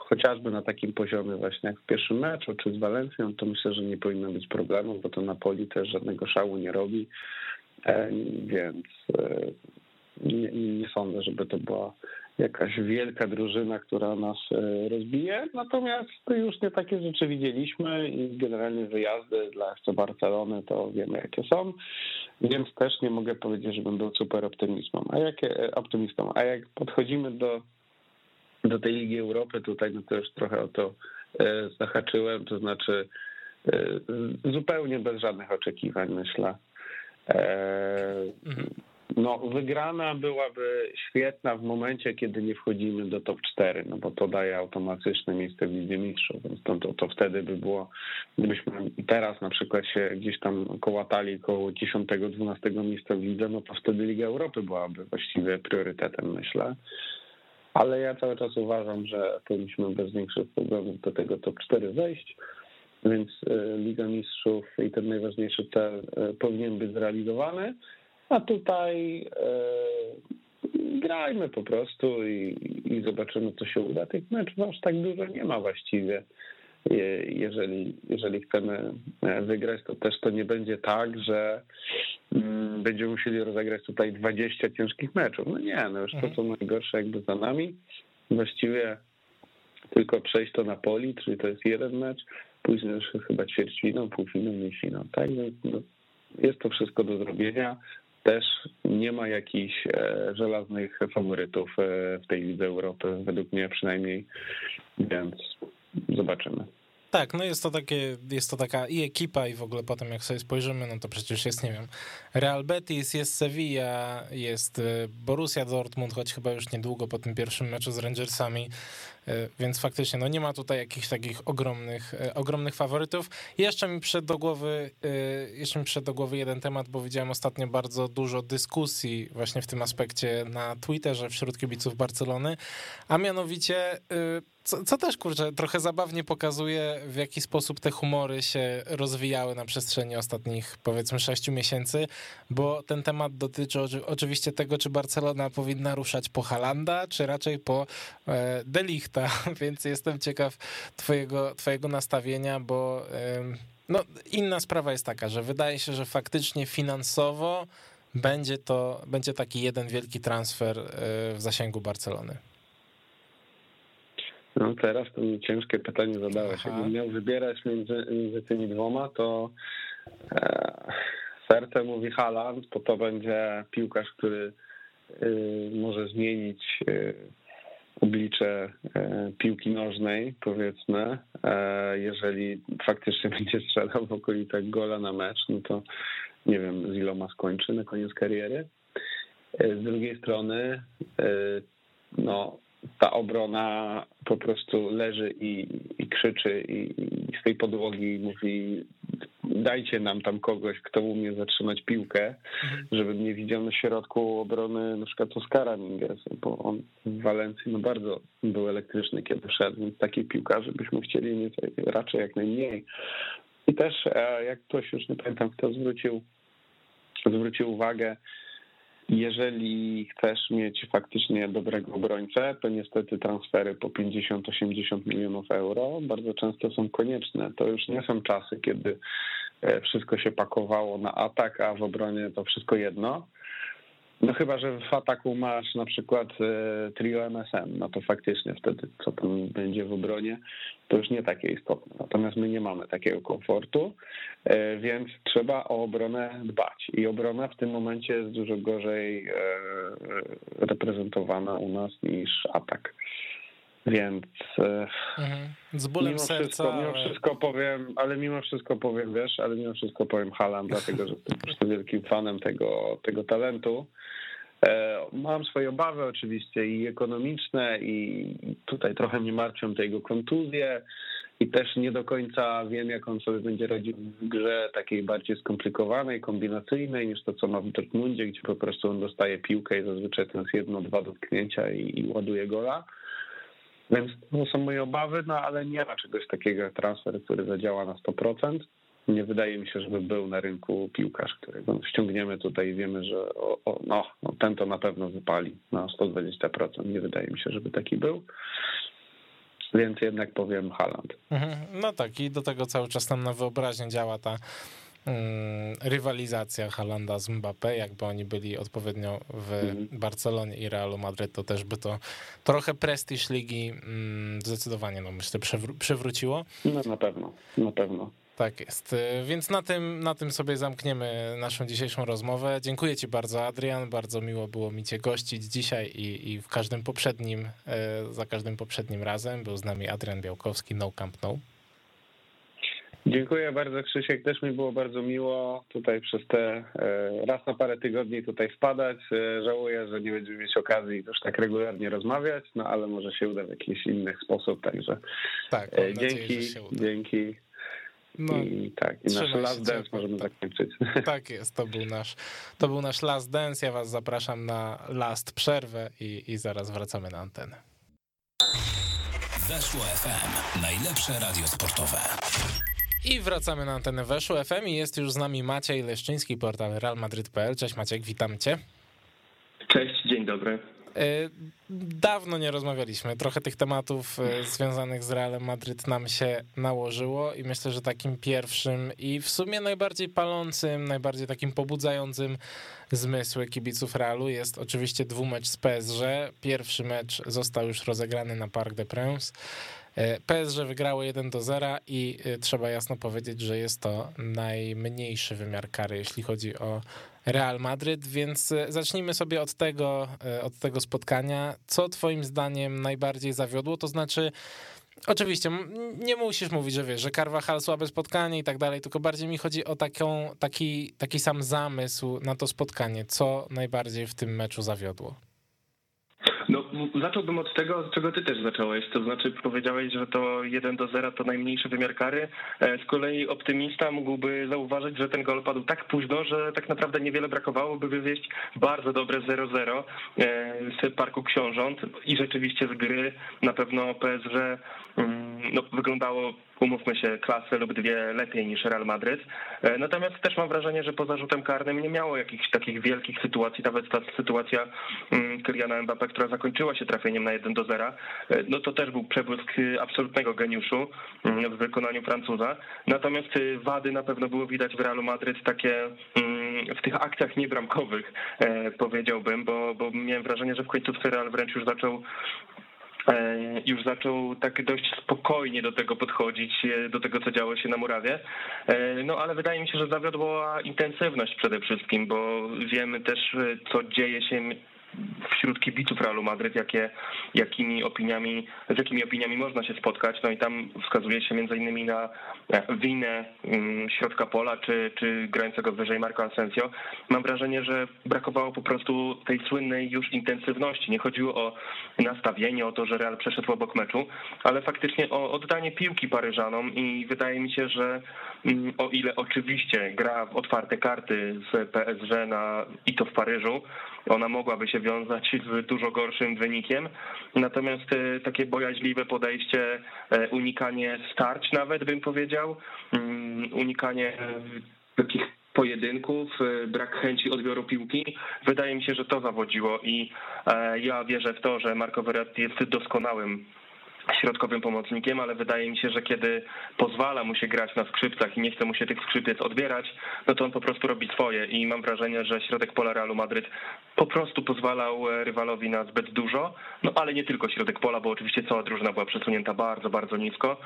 chociażby na takim poziomie właśnie jak w pierwszym meczu, czy z Walencją, to myślę, że nie powinno być problemów, bo to Napoli też żadnego szału nie robi, e, więc nie, nie sądzę, żeby to była jakaś wielka drużyna, która nas e, rozbije. Natomiast już nie takie rzeczy widzieliśmy i generalnie wyjazdy dla FC Barcelony to wiemy jakie są, więc też nie mogę powiedzieć, żebym był super optymistą. A jak, e, optymistą. A jak podchodzimy do, do tej Ligi Europy, tutaj no to już trochę o to e, zahaczyłem, to znaczy zupełnie bez żadnych oczekiwań myślę. Mhm. No, wygrana byłaby świetna w momencie, kiedy nie wchodzimy do top 4, no bo to daje automatyczne miejsce w Lidze Mistrzów, więc to, to, to wtedy by było, gdybyśmy teraz na przykład się gdzieś tam kołatali koło 10-12 miejsca w Lidze, no to wtedy Liga Europy byłaby właściwie priorytetem, myślę. Ale ja cały czas uważam, że powinniśmy bez większych problemów do tego top 4 wejść, więc e, Liga Mistrzów i ten najważniejszy cel e, powinien być zrealizowany. A tutaj e, grajmy po prostu i, i zobaczymy, co się uda. Tych meczów aż tak dużo nie ma właściwie. Jeżeli, jeżeli chcemy e, wygrać, to też to nie będzie tak, że mm, będziemy musieli rozegrać tutaj 20 ciężkich meczów. No nie, no już to mhm. co najgorsze jakby za nami. Właściwie tylko przejść to na poli, czyli to jest jeden mecz, później już chyba ćwierćfinał, półfinał, finał, tak? No, jest to wszystko do zrobienia też nie ma jakichś e, żelaznych faworytów e, w tej Lidze Europy, według mnie przynajmniej, więc zobaczymy. Tak, no jest to takie, jest to taka i ekipa i w ogóle potem jak sobie spojrzymy, no to przecież jest, nie wiem, Real Betis, jest Sevilla, jest e, Borussia Dortmund, choć chyba już niedługo po tym pierwszym meczu z Rangersami, więc faktycznie no nie ma tutaj jakichś takich ogromnych, e, ogromnych faworytów. jeszcze mi przyszedł do głowy, e, jeszcze mi przyszedł do głowy jeden temat, bo widziałem ostatnio bardzo dużo dyskusji właśnie w tym aspekcie na Twitterze wśród kibiców Barcelony, a mianowicie co, co, też, kurczę, trochę zabawnie pokazuje, w jaki sposób te humory się rozwijały na przestrzeni ostatnich, powiedzmy, sześciu miesięcy, bo ten temat dotyczy oczywiście tego, czy Barcelona powinna ruszać po Halanda, czy raczej po Delichta, <laughs> więc jestem ciekaw twojego, twojego nastawienia, bo no, inna sprawa jest taka, że wydaje się, że faktycznie finansowo będzie to będzie taki jeden wielki transfer e, w zasięgu Barcelony. No teraz to mi ciężkie pytanie zadałeś. Aha. Jakbym miał wybierać między, między tymi dwoma, to e, serce mówi Haaland, bo to będzie piłkarz, który może zmienić oblicze piłki nożnej, powiedzmy. Jeżeli faktycznie <laughs> będzie strzelał w okolicach gola na mecz, no to nie wiem, z iloma skończy na koniec kariery. Z drugiej strony, no, ta obrona po prostu leży i, i krzyczy i, i z tej podłogi mówi dajcie nam tam kogoś, kto umie zatrzymać piłkę, mhm. żebym nie widział na środku obrony na przykład Oskara Mingersa, bo on w Walencji no bardzo był elektryczny, kiedy szedł, więc takich piłkarzy byśmy chcieli mieć raczej jak najmniej. I też, e, jak ktoś już nie pamiętam, kto zwrócił, zwrócił uwagę, jeżeli chcesz mieć faktycznie dobrego obrońcę, to niestety transfery po 50-80 milionów euro bardzo często są konieczne. To już nie są czasy, kiedy e, wszystko się pakowało na atak, a w obronie to wszystko jedno. No chyba, że w ataku masz na przykład e, trio MSM, no to faktycznie wtedy co tam będzie w obronie, to już nie takie istotne. Natomiast my nie mamy takiego komfortu, e, więc trzeba o obronę dbać. I obrona w tym momencie jest dużo gorzej e, reprezentowana u nas niż atak. Więc mhm. z bólem mimo serca. Wszystko, mimo wszystko powiem, ale mimo wszystko powiem, wiesz, ale mimo wszystko powiem Halam, dlatego że jestem wielkim fanem tego, tego talentu. E, mam swoje obawy oczywiście i ekonomiczne i tutaj trochę mnie martwią te jego kontuzje i też nie do końca wiem, jak on sobie będzie radził w grze takiej bardziej skomplikowanej, kombinacyjnej niż to, co ma w Dortmundzie, gdzie po prostu on dostaje piłkę i zazwyczaj to jest jedno, dwa dotknięcia i, i ładuje gola. Więc to są moje obawy, no ale nie ma czegoś takiego jak transfer, który zadziała na 100%. Nie wydaje mi się, żeby był na rynku piłkarz, którego ściągniemy tutaj i wiemy, że o, o, no, no, ten to na pewno wypali na 120%. Nie wydaje mi się, żeby taki był. Więc jednak powiem Haland. Mhm. No tak, i do tego cały czas nam na wyobraźnię działa ta rywalizacja Halanda z Mbappé, jakby oni byli odpowiednio w mhm. Barcelonie i Realu Madryt, to też by to trochę prestiż ligi mm, zdecydowanie, no myślę, przywróciło. No na pewno, na pewno. Tak jest. Więc na tym, na tym sobie zamkniemy naszą dzisiejszą rozmowę. Dziękuję Ci bardzo, Adrian. Bardzo miło było mi Cię gościć dzisiaj i, i w każdym poprzednim, e, za każdym poprzednim razem. Był z nami Adrian Białkowski, No Camp No. Dziękuję bardzo Krzysiek, też mi było bardzo miło tutaj przez te e, raz na parę tygodni tutaj wpadać. E, żałuję, że nie będziemy mieć okazji już tak regularnie rozmawiać, no ale może się uda w jakiś inny sposób, także tak, dzięki, nadzieję, dzięki. No, I tak, i nasz last dance możemy zakończyć. <laughs> Tak jest, to był nasz, to był nasz last dance. Ja was zapraszam na last przerwę i, i zaraz wracamy na antenę. Weszło FM, najlepsze radio sportowe. I wracamy na antenę Weszło FM i jest już z nami Maciej Leszczyński, portal realmadryt.pl. Cześć Maciek, witam cię. Cześć, dzień dobry. E, dawno nie rozmawialiśmy. Trochę tych tematów e, związanych z Realem Madryt nam się nałożyło i myślę, że takim pierwszym i w sumie najbardziej palącym, najbardziej takim pobudzającym zmysły kibiców Realu jest oczywiście dwumecz z PSG. Pierwszy mecz został już rozegrany na Parc des Princes. E, PSG wygrało 1 do 0 i e, trzeba jasno powiedzieć, że jest to najmniejszy wymiar kary, jeśli chodzi o Real Madryt, więc e, zacznijmy sobie od tego, od tego spotkania. Co twoim zdaniem najbardziej zawiodło? To znaczy, Oczywiście, nie musisz mówić, że wiesz, że Carvajal słabe spotkanie i tak dalej, tylko bardziej mi chodzi o taką, taki, taki sam zamysł na to spotkanie. Co najbardziej w tym meczu zawiodło? Zacząłbym od tego, od czego ty też zacząłeś, to znaczy powiedziałeś, że to 1 do 0 to najmniejszy wymiar kary. E, z kolei optymista mógłby zauważyć, że ten gol padł tak późno, że tak naprawdę niewiele brakowało, by wywieźć bardzo dobre 0-0 e, z Parku Książąt i rzeczywiście z gry na pewno PSG mm, no, wyglądało umówmy się, klasę lub dwie lepiej niż Real Madryt. E, natomiast też mam wrażenie, że poza rzutem karnym nie miało jakichś takich wielkich sytuacji, nawet ta sytuacja mm, Kyliana Mbappé, która zakończyła się trafieniem na 1 do 0, e, no to też był przebłysk absolutnego geniuszu mm, w wykonaniu Francuza. Natomiast e, wady na pewno było widać w Realu Madryt takie mm, w tych akcjach niebramkowych, powiedziałbym, bo, bo miałem wrażenie, że w końcówce Real wręcz już zaczął już zaczął tak dość spokojnie do tego podchodzić, do tego, co działo się na murawie. No ale wydaje mi się, że zawiodła intensywność przede wszystkim, bo wiemy też, co dzieje się wśród kibiców Realu Madryt, jakie, jakimi opiniami, z jakimi opiniami można się spotkać. No i tam wskazuje się między innymi na winę mm, środka pola, czy, czy grającego wyżej Marco Asensio. Mam wrażenie, że brakowało po prostu tej słynnej już intensywności. Nie chodziło o nastawienie, o to, że Real przeszedł obok meczu, ale faktycznie o oddanie piłki Paryżanom i wydaje mi się, że mm, o ile oczywiście gra w otwarte karty z PSG na, i to w Paryżu, ona mogłaby się wiązać z dużo gorszym wynikiem. Natomiast e, takie bojaźliwe podejście, e, unikanie starć nawet bym powiedział, mm, unikanie e, takich pojedynków, brak chęci odbioru piłki. Wydaje mi się, że to zawodziło i ja wierzę w to, że Marco Verratti jest doskonałym środkowym pomocnikiem, ale wydaje mi się, że kiedy pozwala mu się grać na skrzypcach i nie chce mu się tych skrzypiec odbierać, no to on po prostu robi swoje. I mam wrażenie, że środek pola Realu Madryt po prostu pozwalał e, rywalowi na zbyt dużo, no ale nie tylko środek pola, bo oczywiście cała drużyna była przesunięta bardzo, bardzo nisko,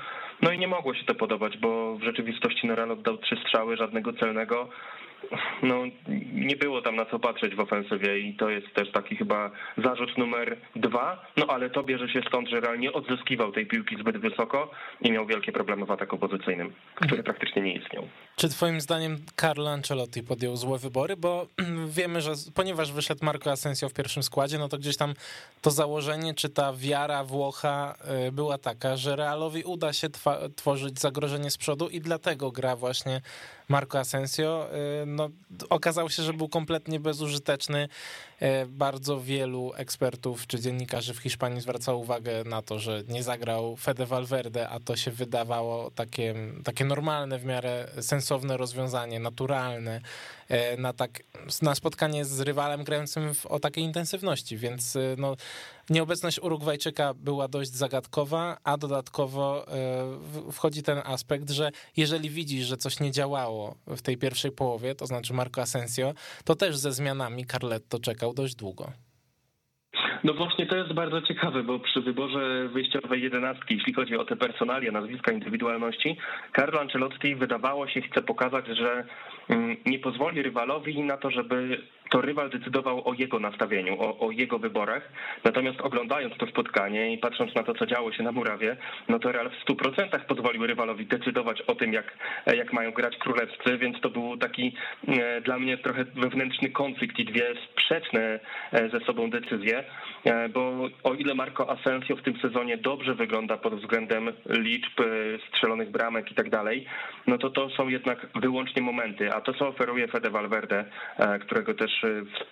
no i nie mogło się to podobać, bo w rzeczywistości Noran oddał trzy strzały, żadnego celnego, no nie było tam na co patrzeć w ofensywie i to jest też taki chyba zarzut numer dwa, no ale to bierze się stąd, że Real nie odzyskiwał tej piłki zbyt wysoko i miał wielkie problemy w ataku pozycyjnym, który praktycznie nie istniał. Czy twoim zdaniem Carlo Ancelotti podjął złe wybory, bo <clears throat> wiemy, że ponieważ wyszedł Marco Asensio w pierwszym składzie, no to gdzieś tam to założenie, czy ta wiara Włocha y, była taka, że Realowi uda się tworzyć zagrożenie z przodu i dlatego gra właśnie Marco Asensio. No, okazało się, że był kompletnie bezużyteczny. Y, bardzo wielu ekspertów czy dziennikarzy w Hiszpanii zwracało uwagę na to, że nie zagrał Fede Valverde, a to się wydawało takie, takie normalne, w miarę sensowne rozwiązanie, naturalne y, na, tak, na spotkanie z rywalem grającym w, o takiej intensywności, więc no, Nieobecność Urugwajczyka była dość zagadkowa, a dodatkowo e, wchodzi ten aspekt, że jeżeli widzisz, że coś nie działało w tej pierwszej połowie, to znaczy Marco Asensio, to też ze zmianami Carletto czekał dość długo. No właśnie to jest bardzo ciekawe, bo przy wyborze wyjściowej jedenastki, jeśli chodzi o te personalia, nazwiska, indywidualności, Carlo Ancelotti wydawało się chce pokazać, że mm, nie pozwoli rywalowi na to, żeby to rywal decydował o jego nastawieniu, o, o, jego wyborach. Natomiast oglądając to spotkanie i patrząc na to, co działo się na murawie, no to Real w 100% pozwolił rywalowi decydować o tym, jak, jak mają grać królewscy, więc to był taki e, dla mnie trochę wewnętrzny konflikt i dwie sprzeczne e, ze sobą decyzje, e, bo o ile Marco Asensio w tym sezonie dobrze wygląda pod względem liczb strzelonych bramek i tak dalej, no to to są jednak wyłącznie momenty, a to, co oferuje Fede Valverde, którego też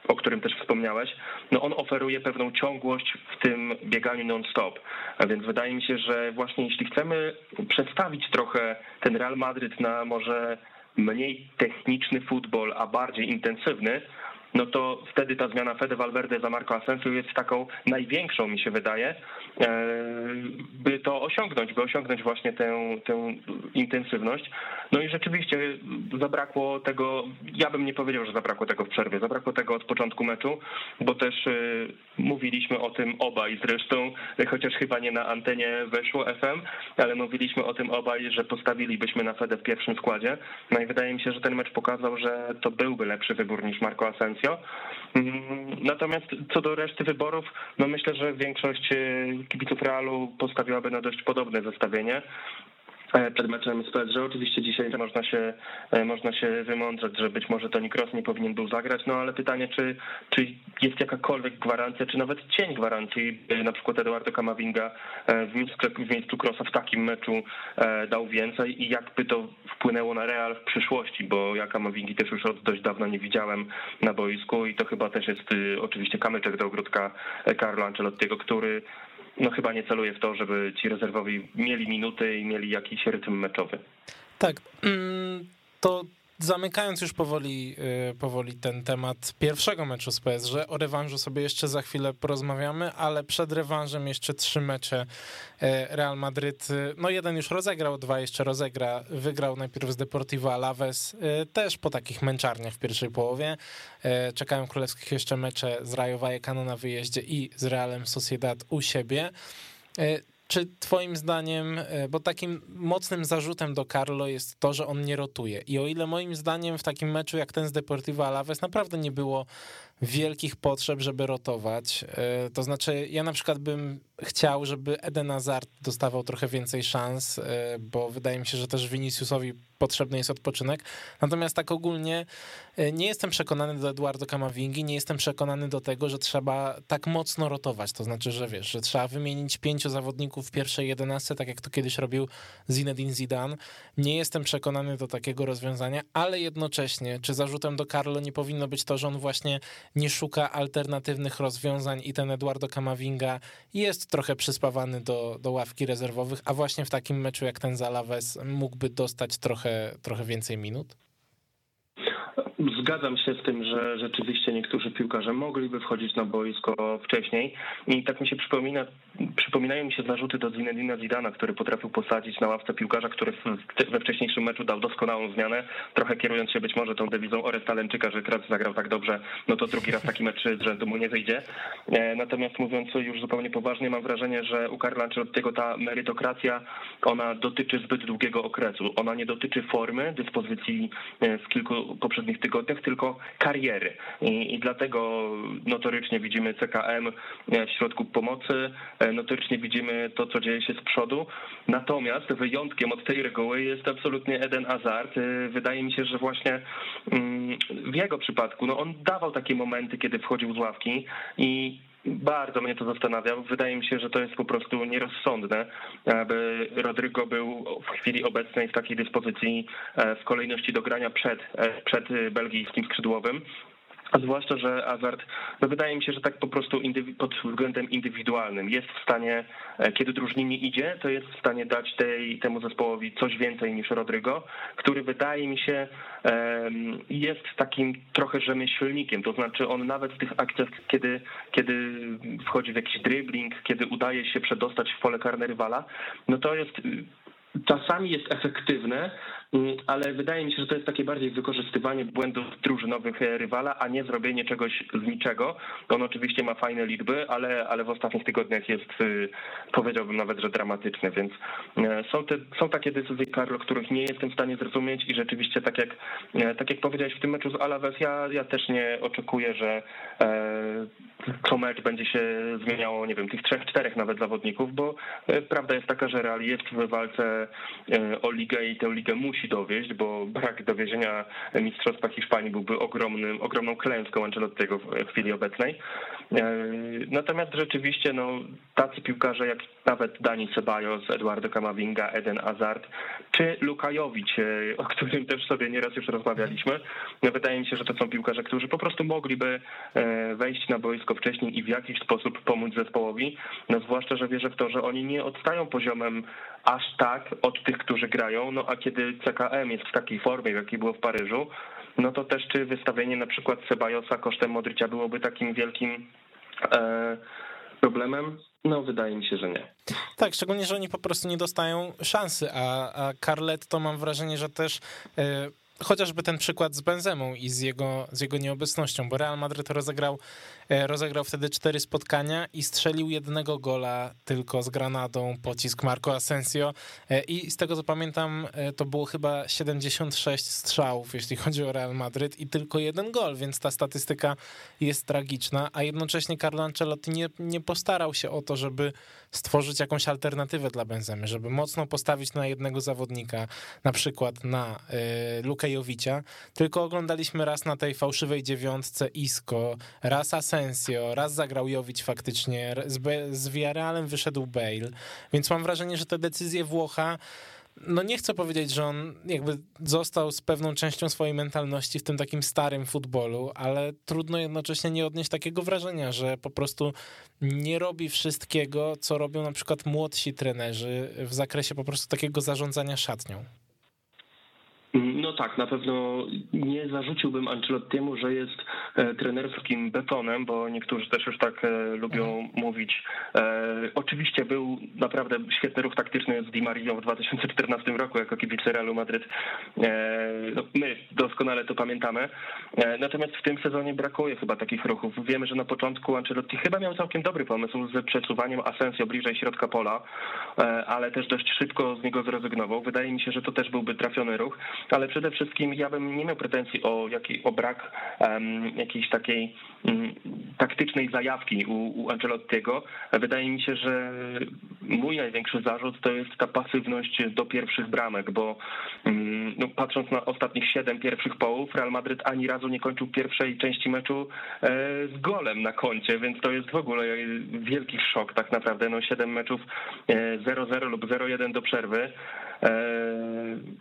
o którym też wspomniałeś, no on oferuje pewną ciągłość w tym bieganiu non-stop. A więc wydaje mi się, że właśnie jeśli chcemy przedstawić trochę ten Real Madryt na może mniej techniczny futbol, a bardziej intensywny, no to wtedy ta zmiana Fede Valverde za Marco Asensio jest taką największą, mi się wydaje, e, by to osiągnąć, by osiągnąć właśnie tę, tę intensywność. No i rzeczywiście zabrakło tego, ja bym nie powiedział, że zabrakło tego w przerwie, zabrakło tego od początku meczu, bo też e, mówiliśmy o tym obaj zresztą, chociaż chyba nie na antenie weszło FM, ale mówiliśmy o tym obaj, że postawilibyśmy na Fede w pierwszym składzie. No i wydaje mi się, że ten mecz pokazał, że to byłby lepszy wybór niż Marco Asensio Mm, natomiast co do reszty wyborów, no myślę, że większość e, kibiców Realu postawiłaby na dość podobne zestawienie. E, przed meczem z PSG. Oczywiście dzisiaj można się, e, można się wymądrzeć, że być może Toni Kroos nie powinien był zagrać, no ale pytanie, czy, czy jest jakakolwiek gwarancja, czy nawet cień gwarancji, na przykład Eduardo Camavinga e, w miejscu, w Krosa w takim meczu dał więcej i jakby to wpłynęło na Real w przyszłości, bo ja Camavingi też już od dość dawna nie widziałem na boisku i to chyba też jest y, oczywiście kamyczek do ogródka Carlo Ancelottiego, który no chyba nie celuje w to, żeby ci rezerwowi mieli minuty i mieli jakiś rytm meczowy. Tak, mm, to zamykając już powoli, y, powoli ten temat pierwszego meczu z PSG, o rewanżu sobie jeszcze za chwilę porozmawiamy, ale przed rewanżem jeszcze trzy mecze y, Real Madryt, y, no jeden już rozegrał, dwa jeszcze rozegra, wygrał najpierw z Deportivo Alaves, też po takich męczarniach w pierwszej połowie, czekają królewskich jeszcze mecze z Rayo Vallecano na wyjeździe i z Realem Sociedad u siebie, Czy twoim zdaniem, e, bo takim mocnym zarzutem do Carlo jest to, że on nie rotuje. I o ile moim zdaniem w takim meczu jak ten z Deportivo Alaves naprawdę nie było wielkich potrzeb, żeby rotować. E, to znaczy, ja na przykład bym chciał, żeby Eden Hazard dostawał trochę więcej szans, e, bo wydaje mi się, że też Viniciusowi potrzebny jest odpoczynek. Natomiast tak ogólnie e, nie jestem przekonany do Eduardo Camavingi, nie jestem przekonany do tego, że trzeba tak mocno rotować. To znaczy, że wiesz, że trzeba wymienić pięciu zawodników w pierwszej jedenastce, tak jak to kiedyś robił Zinedine Zidane. Nie jestem przekonany do takiego rozwiązania, ale jednocześnie, czy zarzutem do Carlo nie powinno być to, że on właśnie nie szuka alternatywnych rozwiązań i ten Eduardo Camavinga jest trochę przyspawany do, do ławki rezerwowych, a właśnie w takim meczu jak ten Zalaves mógłby dostać trochę, trochę więcej minut? Zgadzam się z tym, że rzeczywiście niektórzy piłkarze mogliby wchodzić na boisko wcześniej i tak mi się przypomina, przypominają mi się zarzuty do Zinedina Zidana, który potrafił posadzić na ławce piłkarza, który we wcześniejszym meczu dał doskonałą zmianę, trochę kierując się być może tą dewizą Ores Talenczyka, że raz zagrał tak dobrze, no to drugi raz taki mecz z rzędu mu nie wyjdzie. E, natomiast mówiąc już zupełnie poważnie, mam wrażenie, że u Carla Ancelottiego ta merytokracja, ona dotyczy zbyt długiego okresu. Ona nie dotyczy formy, dyspozycji e, w kilku poprzednich tygodniach, tylko kariery. I, i dlatego notorycznie widzimy CKM e, w środku pomocy, notorycznie widzimy to, co dzieje się z przodu. Natomiast wyjątkiem od tej reguły jest absolutnie Eden Hazard. Wydaje mi się, że właśnie mm, w jego przypadku, no on dawał takie momenty, kiedy wchodził z ławki i bardzo mnie to zastanawia. Wydaje mi się, że to jest po prostu nierozsądne, aby Rodrygo był w chwili obecnej w takiej dyspozycji e, w kolejności do grania przed, e, przed belgijskim skrzydłowym. Zwłaszcza, że Hazard, no wydaje mi się, że tak po prostu pod względem indywidualnym jest w stanie, e, kiedy drużynie idzie, to jest w stanie dać tej, temu zespołowi coś więcej niż Rodrygo, który wydaje mi się jest takim trochę rzemieślnikiem, to znaczy on nawet w tych akcjach, kiedy, kiedy wchodzi w jakiś dribbling, kiedy udaje się przedostać w pole karne rywala, no to jest czasami jest efektywne, ale wydaje mi się, że to jest takie bardziej wykorzystywanie błędów drużynowych e, rywala, a nie zrobienie czegoś z niczego. On oczywiście ma fajne liczby, ale, ale w ostatnich tygodniach jest, y, powiedziałbym nawet, że dramatyczny, więc e, są, te, są takie decyzje, Karlo, których nie jestem w stanie zrozumieć i rzeczywiście tak jak, e, tak jak powiedziałeś w tym meczu z Alaves, ja, ja też nie oczekuję, że co mecz będzie się zmieniało, nie wiem, tych trzech, czterech nawet zawodników, bo prawda jest taka, że Real jest w walce o ligę i tę ligę musi dowieść, bo brak dowiezienia Mistrzostwa Hiszpanii byłby ogromnym, ogromną klęską Ancelottiego w chwili obecnej. E, natomiast rzeczywiście no, tacy piłkarze jak nawet Dani Ceballos, Eduardo Camavinga, Eden Hazard czy Lukajowicz, e, o którym też sobie nieraz już rozmawialiśmy, no, wydaje mi się, że to są piłkarze, którzy po prostu mogliby wejść na boisko wcześniej i w jakiś sposób pomóc zespołowi, no zwłaszcza, że wierzę w to, że oni nie odstają poziomem aż tak od tych, którzy grają, no a kiedy CKM jest w takiej formie, w jakiej było w Paryżu, no to też czy wystawienie na przykład Sebajosa kosztem Modrycia byłoby takim wielkim e, problemem? No, wydaje mi się, że nie. Tak, szczególnie, że oni po prostu nie dostają szansy, a, a Carlet to mam wrażenie, że też e, chociażby ten przykład z Benzemą i z jego, z jego nieobecnością, bo Real Madryt rozegrał, e, rozegrał wtedy cztery spotkania i strzelił jednego gola tylko z Granadą, pocisk Marco Asensio. E, i z tego co pamiętam e, to było chyba 76 strzałów, jeśli chodzi o Real Madryt i tylko jeden gol, więc ta statystyka jest tragiczna, a jednocześnie Carlo Ancelotti nie, nie postarał się o to, żeby stworzyć jakąś alternatywę dla Benzemy, żeby mocno postawić na jednego zawodnika, na przykład na y, Lukę Jowicia, tylko oglądaliśmy raz na tej fałszywej dziewiątce Isco, raz Asensio, raz zagrał Jowic faktycznie, z, z Villarrealem wyszedł Bale, więc mam wrażenie, że te decyzje Włocha no nie chcę powiedzieć, że on jakby został z pewną częścią swojej mentalności w tym takim starym futbolu, ale trudno jednocześnie nie odnieść takiego wrażenia, że po prostu nie robi wszystkiego, co robią na przykład młodsi trenerzy w zakresie po prostu takiego zarządzania szatnią. No tak, na pewno nie zarzuciłbym Ancelottiemu, że jest e, trenerskim betonem, bo niektórzy też już tak e, lubią mhm. mówić. E, oczywiście był naprawdę świetny ruch taktyczny z Di Mario w 2014 roku jako kibice Realu Madryt. No, my doskonale to pamiętamy. Natomiast w tym sezonie brakuje chyba takich ruchów. Wiemy, że na początku Ancelotti chyba miał całkiem dobry pomysł z przesuwaniem Asensio bliżej środka pola, ale też dość szybko z niego zrezygnował. Wydaje mi się, że to też byłby trafiony ruch ale przede wszystkim ja bym nie miał pretensji o, jaki, o brak um, jakiejś takiej um, taktycznej zajawki u, u. Wydaje mi się, że mój największy zarzut to jest ta pasywność do pierwszych bramek, bo um, no, patrząc na ostatnich siedem pierwszych połów, Real Madryt ani razu nie kończył pierwszej części meczu e, z golem na koncie, więc to jest w ogóle wielki szok tak naprawdę. No, siedem meczów 0-0 e, lub 0-1 do przerwy. E,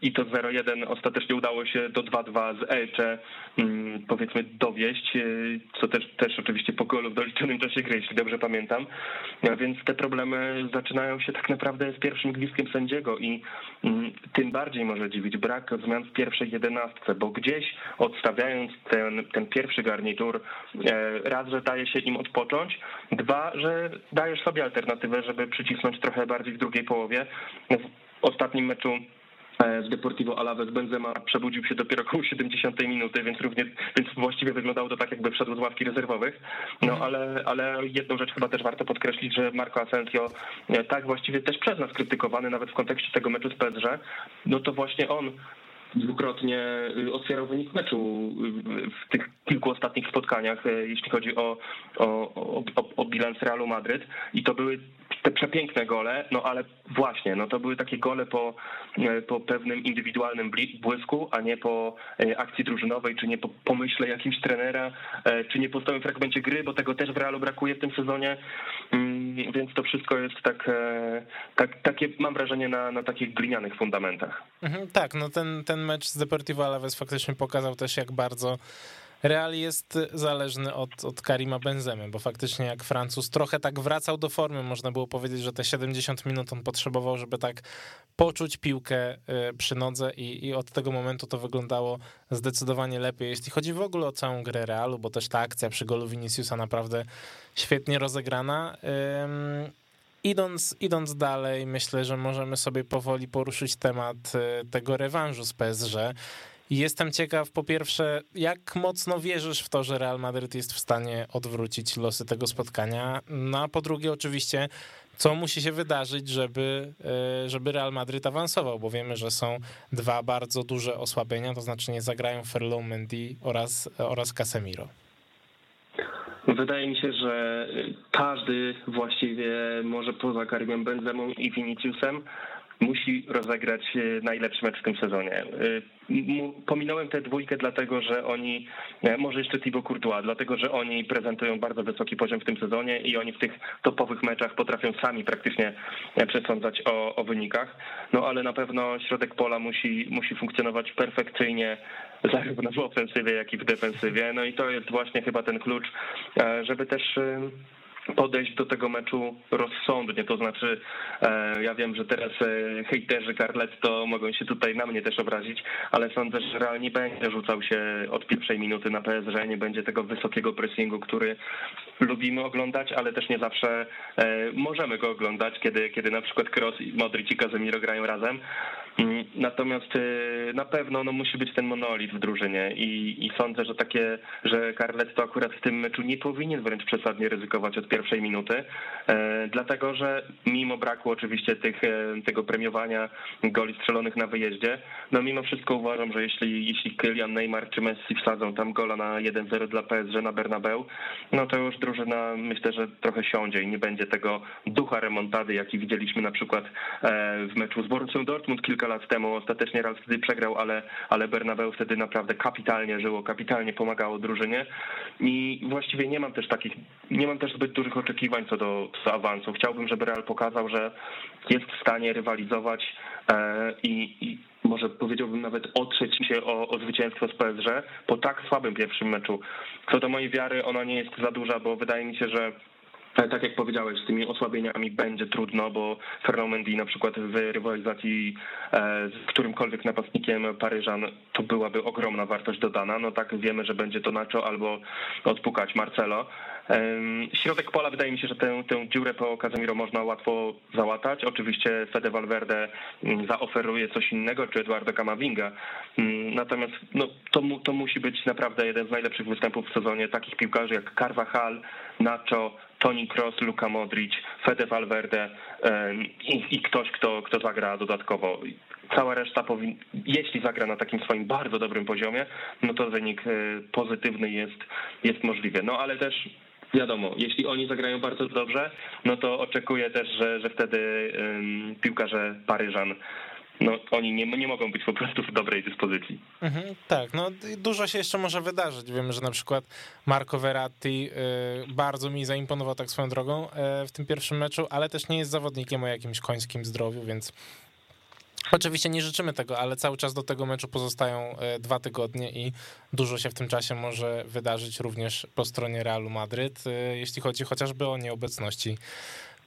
i to 0-1 ostatecznie udało się do 2-2 z Elcze mm, powiedzmy dowieść, e, co też, też oczywiście po golu w doliczonym czasie gry, jeśli dobrze pamiętam. Więc te problemy zaczynają się tak naprawdę z pierwszym gwizdkiem sędziego i mm, tym bardziej może dziwić brak zmian w pierwszej jedenastce, bo gdzieś odstawiając ten, ten pierwszy garnitur, e, raz, że daje się im odpocząć, dwa, że dajesz sobie alternatywę, żeby przycisnąć trochę bardziej w drugiej połowie ostatnim meczu e, z Deportivo Alaves Benzema przebudził się dopiero około 70 minuty, więc również, więc właściwie wyglądało to tak, jakby wszedł z ławki rezerwowych. No mhm. ale, ale jedną rzecz chyba też warto podkreślić, że Marco Asensio, e, tak właściwie też przez nas krytykowany, nawet w kontekście tego meczu z PSG, no to właśnie on dwukrotnie y, otwierał wynik meczu y, w tych kilku ostatnich spotkaniach, y, jeśli chodzi o, o, o, o bilans Realu Madryt. I to były te przepiękne gole, no ale właśnie, no to były takie gole po, po pewnym indywidualnym błysku, a nie po akcji drużynowej, czy nie po pomyśle jakimś trenera, czy nie po stałym fragmencie gry, bo tego też w Realu brakuje w tym sezonie. Mm, więc to wszystko jest tak, tak takie, mam wrażenie, na, na takich glinianych fundamentach. Mhm, tak, no ten ten mecz z Deportivo Alaves faktycznie pokazał też, jak bardzo Real jest zależny od, od Karima Benzemy, bo faktycznie jak Francuz trochę tak wracał do formy, można było powiedzieć, że te 70 minut on potrzebował, żeby tak poczuć piłkę y, przy nodze i, i od tego momentu to wyglądało zdecydowanie lepiej, jeśli chodzi w ogóle o całą grę Realu, bo też ta akcja przy golu Viniciusa naprawdę świetnie rozegrana. Idąc, idąc dalej, myślę, że możemy sobie powoli poruszyć temat e, tego rewanżu z PSG. Jestem ciekaw, po pierwsze, jak mocno wierzysz w to, że Real Madryt jest w stanie odwrócić losy tego spotkania. No a po drugie, oczywiście, co musi się wydarzyć, żeby, e, żeby Real Madryt awansował, bo wiemy, że są dwa bardzo duże osłabienia, to znaczy nie zagrają Ferlo Mendy oraz, oraz Casemiro. Wydaje mi się, że każdy właściwie może poza Karimem Benzemą i Viniciusem musi rozegrać e, najlepszy mecz w tym sezonie. E, pominąłem tę dwójkę dlatego, że oni, e, może jeszcze Thibaut Courtois, dlatego, że oni prezentują bardzo wysoki poziom w tym sezonie i oni w tych topowych meczach potrafią sami praktycznie przesądzać o, o wynikach. No ale na pewno środek pola musi, musi funkcjonować perfekcyjnie, zarówno w ofensywie, jak i w defensywie. No i to jest właśnie chyba ten klucz, żeby też podejść do tego meczu rozsądnie, to znaczy e, ja wiem, że teraz e, hejterzy Carletto mogą się tutaj na mnie też obrazić, ale sądzę, że Real nie będzie rzucał się od pierwszej minuty na PSG, nie będzie tego wysokiego pressingu, który lubimy oglądać, ale też nie zawsze e, możemy go oglądać, kiedy, kiedy na przykład Kroos, Modric i Casemiro grają razem. Mm, natomiast na pewno no, musi być ten monolit w drużynie i, i sądzę, że takie, że Carletto akurat w tym meczu nie powinien wręcz przesadnie ryzykować od pierwszej minuty, e, dlatego że mimo braku oczywiście tych, e, tego premiowania goli strzelonych na wyjeździe, no mimo wszystko uważam, że jeśli, jeśli Kylian Neymar czy Messi wsadzą tam gola na 1-0 dla PSG na Bernabeu, no to już drużyna myślę, że trochę siądzie i nie będzie tego ducha remontady, jaki widzieliśmy na przykład e, w meczu z Borussią Dortmund kilka lat temu. Ostatecznie Real wtedy przegrał, ale, ale Bernabeu wtedy naprawdę kapitalnie żyło, kapitalnie pomagało drużynie i właściwie nie mam też takich, nie mam też zbyt dużych oczekiwań co do, co do awansu. Chciałbym, żeby Real pokazał, że jest w stanie rywalizować e, i, i może powiedziałbym nawet otrzeć się o, o zwycięstwo z PSG po tak słabym pierwszym meczu. Co do mojej wiary, ona nie jest za duża, bo wydaje mi się, że tak jak powiedziałeś, z tymi osłabieniami będzie trudno, bo Fernand na przykład w rywalizacji z którymkolwiek napastnikiem Paryżan to byłaby ogromna wartość dodana. No tak wiemy, że będzie to Nacho albo odpukać Marcelo. Środek pola wydaje mi się, że tę, tę dziurę po Casemiro można łatwo załatać. Oczywiście Fede Valverde mm, zaoferuje coś innego, czy Eduardo Camavinga. Mm, natomiast no, to, to musi być naprawdę jeden z najlepszych występów w sezonie takich piłkarzy jak Carvajal, Nacho, Toni Kroos, Luka Modric, Fede Valverde i, i, ktoś, kto, kto zagra dodatkowo. Cała reszta, powin... jeśli zagra na takim swoim bardzo dobrym poziomie, no to wynik e, pozytywny jest, jest możliwy. No ale też wiadomo, jeśli oni zagrają bardzo dobrze, no to oczekuję też, że, że wtedy um, piłkarze Paryżan no, oni nie, nie mogą być po prostu w dobrej dyspozycji. Mhm, tak, no dużo się jeszcze może wydarzyć. Wiemy, że na przykład Marco Verratti y, bardzo mi zaimponował tak swoją drogą y, w tym pierwszym meczu, ale też nie jest zawodnikiem o jakimś końskim zdrowiu, więc Oczywiście nie życzymy tego, ale cały czas do tego meczu pozostają e, dwa tygodnie i dużo się w tym czasie może wydarzyć również po stronie Realu Madryt, e, jeśli chodzi chociażby o nieobecności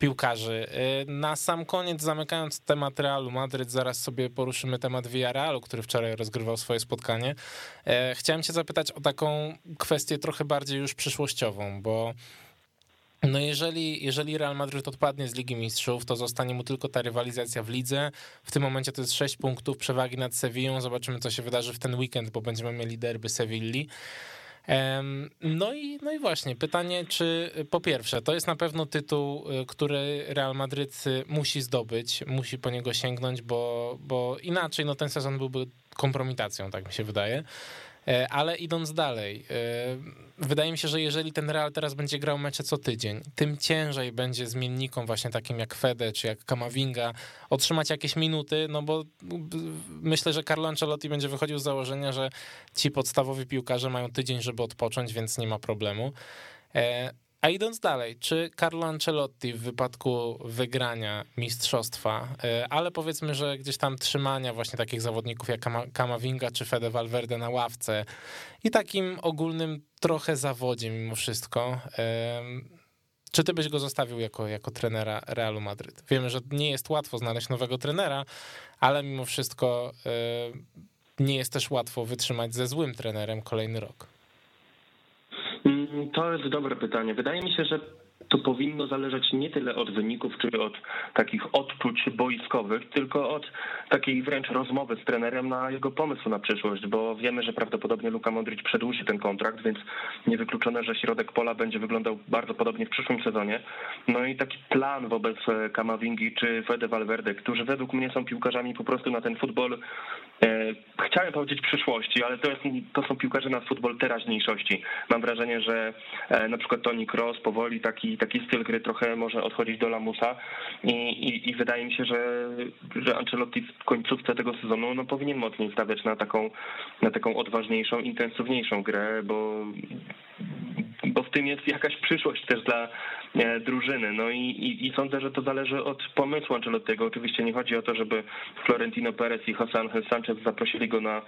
piłkarzy. E, na sam koniec, zamykając temat Realu Madryt, zaraz sobie poruszymy temat Villarrealu, który wczoraj rozgrywał swoje spotkanie. Chciałem cię zapytać o taką kwestię trochę bardziej już przyszłościową, bo no jeżeli, jeżeli Real Madrid odpadnie z Ligi Mistrzów, to zostanie mu tylko ta rywalizacja w lidze. W tym momencie to jest 6 punktów przewagi nad Sewillą. Zobaczymy, co się wydarzy w ten weekend, bo będziemy mieli derby Sewilli. No i, no i właśnie, pytanie, czy po pierwsze, to jest na pewno tytuł, y, który Real Madryt y, musi zdobyć, musi po niego sięgnąć, bo, bo inaczej no, ten sezon byłby kompromitacją, tak mi się wydaje. E, ale idąc dalej, e, wydaje mi się, że jeżeli ten Real teraz będzie grał mecze co tydzień, tym ciężej będzie zmiennikom właśnie takim jak Fede czy jak Kamavinga otrzymać jakieś minuty, no bo myślę, że Carlo Ancelotti będzie wychodził z założenia, że ci podstawowi piłkarze mają tydzień, żeby odpocząć, więc nie ma problemu. E, a idąc dalej, czy Carlo Ancelotti w wypadku wygrania mistrzostwa, e, ale powiedzmy, że gdzieś tam trzymania właśnie takich zawodników jak Kamavinga czy Fede Valverde na ławce i takim ogólnym trochę zawodzie mimo wszystko, czy ty byś go zostawił jako, jako trenera Realu Madryt? Wiemy, że nie jest łatwo znaleźć nowego trenera, ale mimo wszystko e, nie jest też łatwo wytrzymać ze złym trenerem kolejny rok. Mm, to jest dobre pytanie. Wydaje mi się, że to powinno zależeć nie tyle od wyników czy od takich odczuć boiskowych, tylko od takiej wręcz rozmowy z trenerem na jego pomysł na przyszłość, bo wiemy, że prawdopodobnie Luka Modric przedłuży ten kontrakt, więc niewykluczone, że środek pola będzie wyglądał bardzo podobnie w przyszłym sezonie. No i taki plan wobec Kamavingi czy Fede Valverde, którzy według mnie są piłkarzami po prostu na ten futbol, chciałem powiedzieć przyszłości, ale to, jest, to są piłkarze na futbol teraźniejszości. Mam wrażenie, że e, na przykład Toni Kroos powoli taki taki styl gry trochę może odchodzić do lamusa i, i, i wydaje mi się, że, że Ancelotti w końcówce tego sezonu no, powinien mocniej stawiać na taką, na taką odważniejszą, intensywniejszą grę, bo tym jest jakaś przyszłość też dla e, drużyny. No i, i, i sądzę, że to zależy od pomysłu Ancelottiego. Oczywiście nie chodzi o to, żeby Florentino Perez i José Ángel Sanchez zaprosili go na e,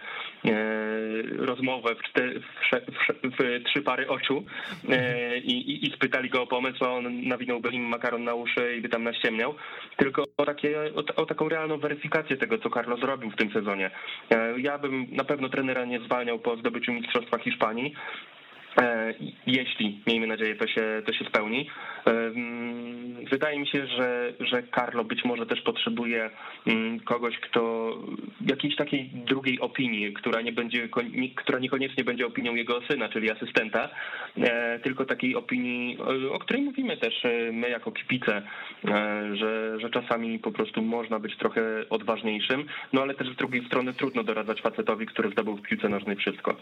rozmowę w, w, w, w, trzy pary oczu e, i, i, spytali go o pomysł, a on nawinąłby im makaron na uszy i by tam naściemniał, tylko o, takie, o, o taką realną weryfikację tego, co Carlos zrobił w tym sezonie. Ja bym na pewno trenera nie zwalniał po zdobyciu Mistrzostwa Hiszpanii, jeśli, miejmy nadzieję, to się, to się spełni. E, wydaje mi się, że, że Carlo być może też potrzebuje kogoś, kto jakiejś takiej drugiej opinii, która nie będzie, która niekoniecznie będzie opinią jego syna, czyli asystenta, e, tylko takiej opinii, o której mówimy też my jako kipice, że, że czasami po prostu można być trochę odważniejszym, no ale też z drugiej strony trudno doradzać facetowi, który zdobył w piłce nożnej wszystko.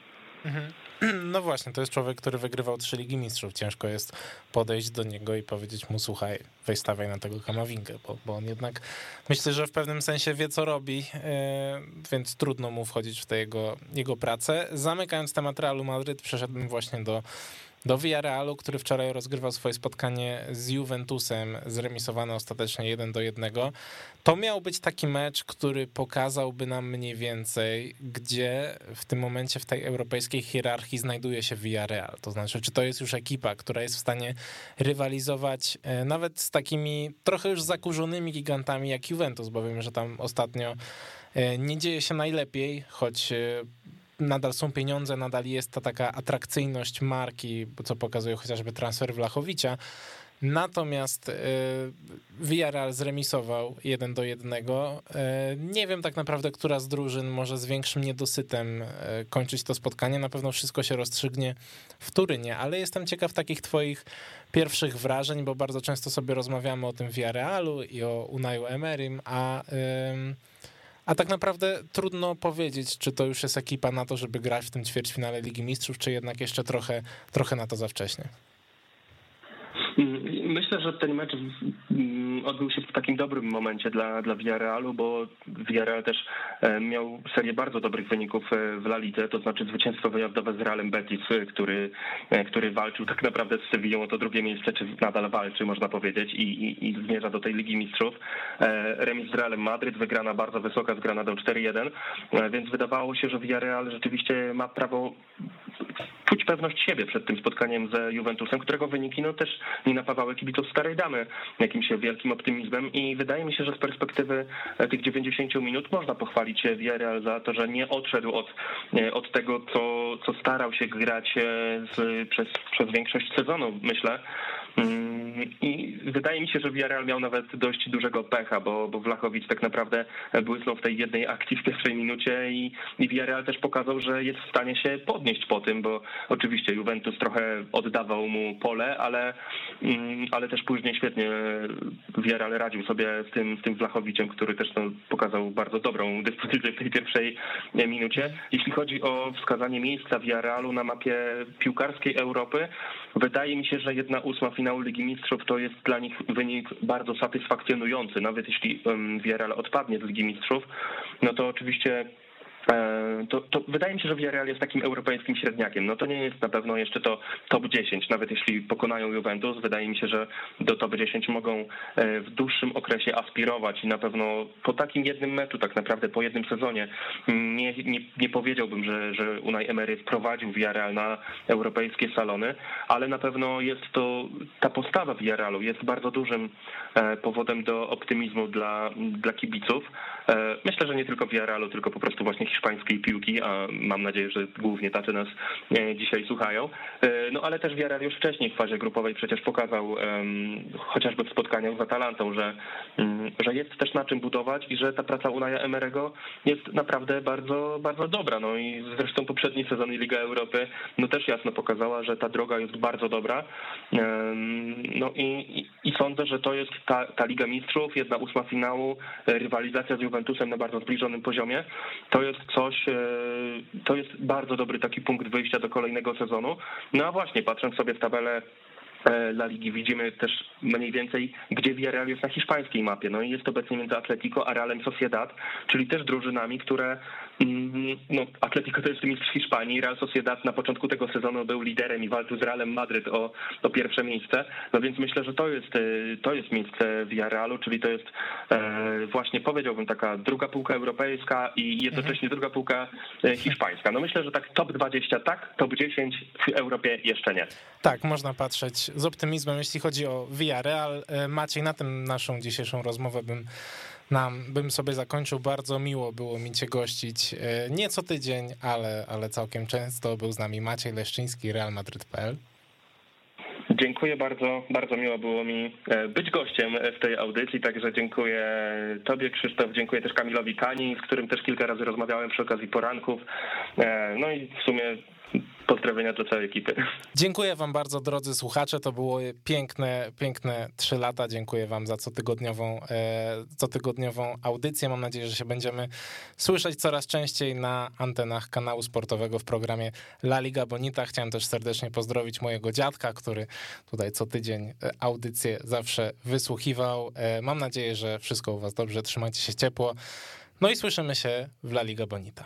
Mhm. <clears throat> No właśnie, to jest człowiek, który wygrywał trzy Ligi Mistrzów. Ciężko jest podejść do niego i powiedzieć mu, słuchaj, weź stawiaj na tego Kamawinkę, bo, bo on jednak myślę, że w pewnym sensie wie, co robi, e, więc trudno mu wchodzić w tę jego, jego pracę. Zamykając temat Realu Madryt, przeszedłbym właśnie do do Villarrealu, który wczoraj rozgrywał swoje spotkanie z Juventusem, zremisowany ostatecznie 1 do 1. To miał być taki mecz, który pokazałby nam mniej więcej, gdzie w tym momencie w tej europejskiej hierarchii znajduje się Villarreal. To znaczy, czy to jest już ekipa, która jest w stanie rywalizować e, nawet z takimi trochę już zakurzonymi gigantami jak Juventus, bo wiemy, że tam ostatnio e, nie dzieje się najlepiej, choć e, nadal są pieniądze, nadal jest ta taka atrakcyjność marki, co pokazuje chociażby transfer Wlachowicza. Natomiast e, Villarreal zremisował 1 do 1. E, nie wiem tak naprawdę, która z drużyn może z większym niedosytem e, kończyć to spotkanie. Na pewno wszystko się rozstrzygnie w Turynie, ale jestem ciekaw takich twoich pierwszych wrażeń, bo bardzo często sobie rozmawiamy o tym Villarrealu i o Unaju Emerim, a a tak naprawdę trudno powiedzieć, czy to już jest ekipa na to, żeby grać w tym ćwierćfinale Ligi Mistrzów, czy jednak jeszcze trochę, trochę na to za wcześnie. Myślę, że ten mecz mm, odbył się w takim dobrym momencie dla, dla Villarrealu, bo Villarreal też e, miał serię bardzo dobrych wyników e, w La Lidze, to znaczy zwycięstwo wyjazdowe z Realem Betis, e, który, który walczył tak naprawdę z Sevillą o to drugie miejsce, czy nadal walczy, można powiedzieć, i, i, i zmierza do tej Ligi Mistrzów. Remis z Realem Madryt, wygrana bardzo wysoka, zgrana do 4-1, więc wydawało się, że Villarreal rzeczywiście ma prawo czuć pewność siebie przed tym spotkaniem z Juventusem, którego wyniki no też nie napawały kibiców starej damy jakimś wielkim optymizmem i wydaje mi się, że z perspektywy e, tych 90 minut można pochwalić Villarreal za to, że nie odszedł od, e, od tego, co, co starał się grać e, z, przez, przez większość sezonu, myślę. Mm, I wydaje mi się, że Villarreal miał nawet dość dużego pecha, bo, bo Wlachowicz tak naprawdę błysnął w tej jednej akcji w pierwszej minucie i, i Villarreal też pokazał, że jest w stanie się podnieść po tym, bo oczywiście Juventus trochę oddawał mu pole, ale, mm, ale też później świetnie Villarreal radził sobie z tym, z tym Wlachowiciem, który też no, pokazał bardzo dobrą dyspozycję w tej pierwszej minucie. Jeśli chodzi o wskazanie miejsca Villarrealu na mapie piłkarskiej Europy, wydaje mi się, że jedna ósma Ligi Mistrzów to jest dla nich wynik bardzo satysfakcjonujący. Nawet jeśli Villarreal odpadnie z Ligi Mistrzów, no to oczywiście to, to, wydaje mi się, że Villarreal jest takim europejskim średniakiem. No to nie jest na pewno jeszcze to top 10, nawet jeśli pokonają Juventus. Wydaje mi się, że do top 10 mogą e, w dłuższym okresie aspirować i na pewno po takim jednym meczu, tak naprawdę po jednym sezonie, nie, nie, nie powiedziałbym, że, że Unai Emery wprowadził Villarreal na europejskie salony, ale na pewno jest to, ta postawa Villarrealu jest bardzo dużym e, powodem do optymizmu dla, dla kibiców. Myślę, że nie tylko Villarrealu, tylko po prostu właśnie hiszpańskiej piłki, a mam nadzieję, że głównie tacy nas e, dzisiaj słuchają. E, no ale też Villarreal już wcześniej w fazie grupowej przecież pokazał chociażby w spotkaniach z Atalantą, że, mm, że jest też na czym budować i że ta praca Unaja Emerego jest naprawdę bardzo, bardzo dobra. No i zresztą poprzedni sezon Liga Europy no też jasno pokazała, że ta droga jest bardzo dobra. No i, i, sądzę, że to jest ta, ta Liga Mistrzów, jedna ósma finału, rywalizacja z na bardzo zbliżonym poziomie. To jest coś, e, to jest bardzo dobry taki punkt wyjścia do kolejnego sezonu. No a właśnie, patrząc sobie w tabelę e, La Ligi widzimy też mniej więcej, gdzie Villarreal jest na hiszpańskiej mapie. No i jest obecnie między Atletico a Realem Sociedad, czyli też drużynami, które no, Atletico to jest mistrz Hiszpanii. Real Sociedad na początku tego sezonu był liderem i walczył z Realem Madryt o, o pierwsze miejsce. No więc myślę, że to jest, e, to jest miejsce Villarrealu, czyli to jest e, właśnie powiedziałbym taka druga półka europejska i jednocześnie druga półka e, hiszpańska. No myślę, że tak top 20 tak, top 10 w Europie jeszcze nie. Tak, można patrzeć z optymizmem, jeśli chodzi o Villarreal. Maciej, na tym naszą dzisiejszą rozmowę bym nam bym sobie zakończył. Bardzo miło było mi cię gościć. E, nie co tydzień, ale, ale całkiem często był z nami Maciej Leszczyński, realmadryt.pl. Dziękuję bardzo, bardzo miło było mi e, być gościem w tej audycji, także dziękuję Tobie Krzysztof, dziękuję też Kamilowi Kani, z którym też kilka razy rozmawiałem przy okazji poranków. E, no i w sumie Pozdrowienia do całej ekipy. Dziękuję wam bardzo, drodzy słuchacze. To było piękne, piękne trzy lata. Dziękuję wam za cotygodniową, e, cotygodniową audycję. Mam nadzieję, że się będziemy słyszeć coraz częściej na antenach kanału sportowego w programie La Liga Bonita. Chciałem też serdecznie pozdrowić mojego dziadka, który tutaj co tydzień e, audycję zawsze wysłuchiwał. E, mam nadzieję, że wszystko u was dobrze. Trzymajcie się ciepło. No i słyszymy się w La Liga Bonita.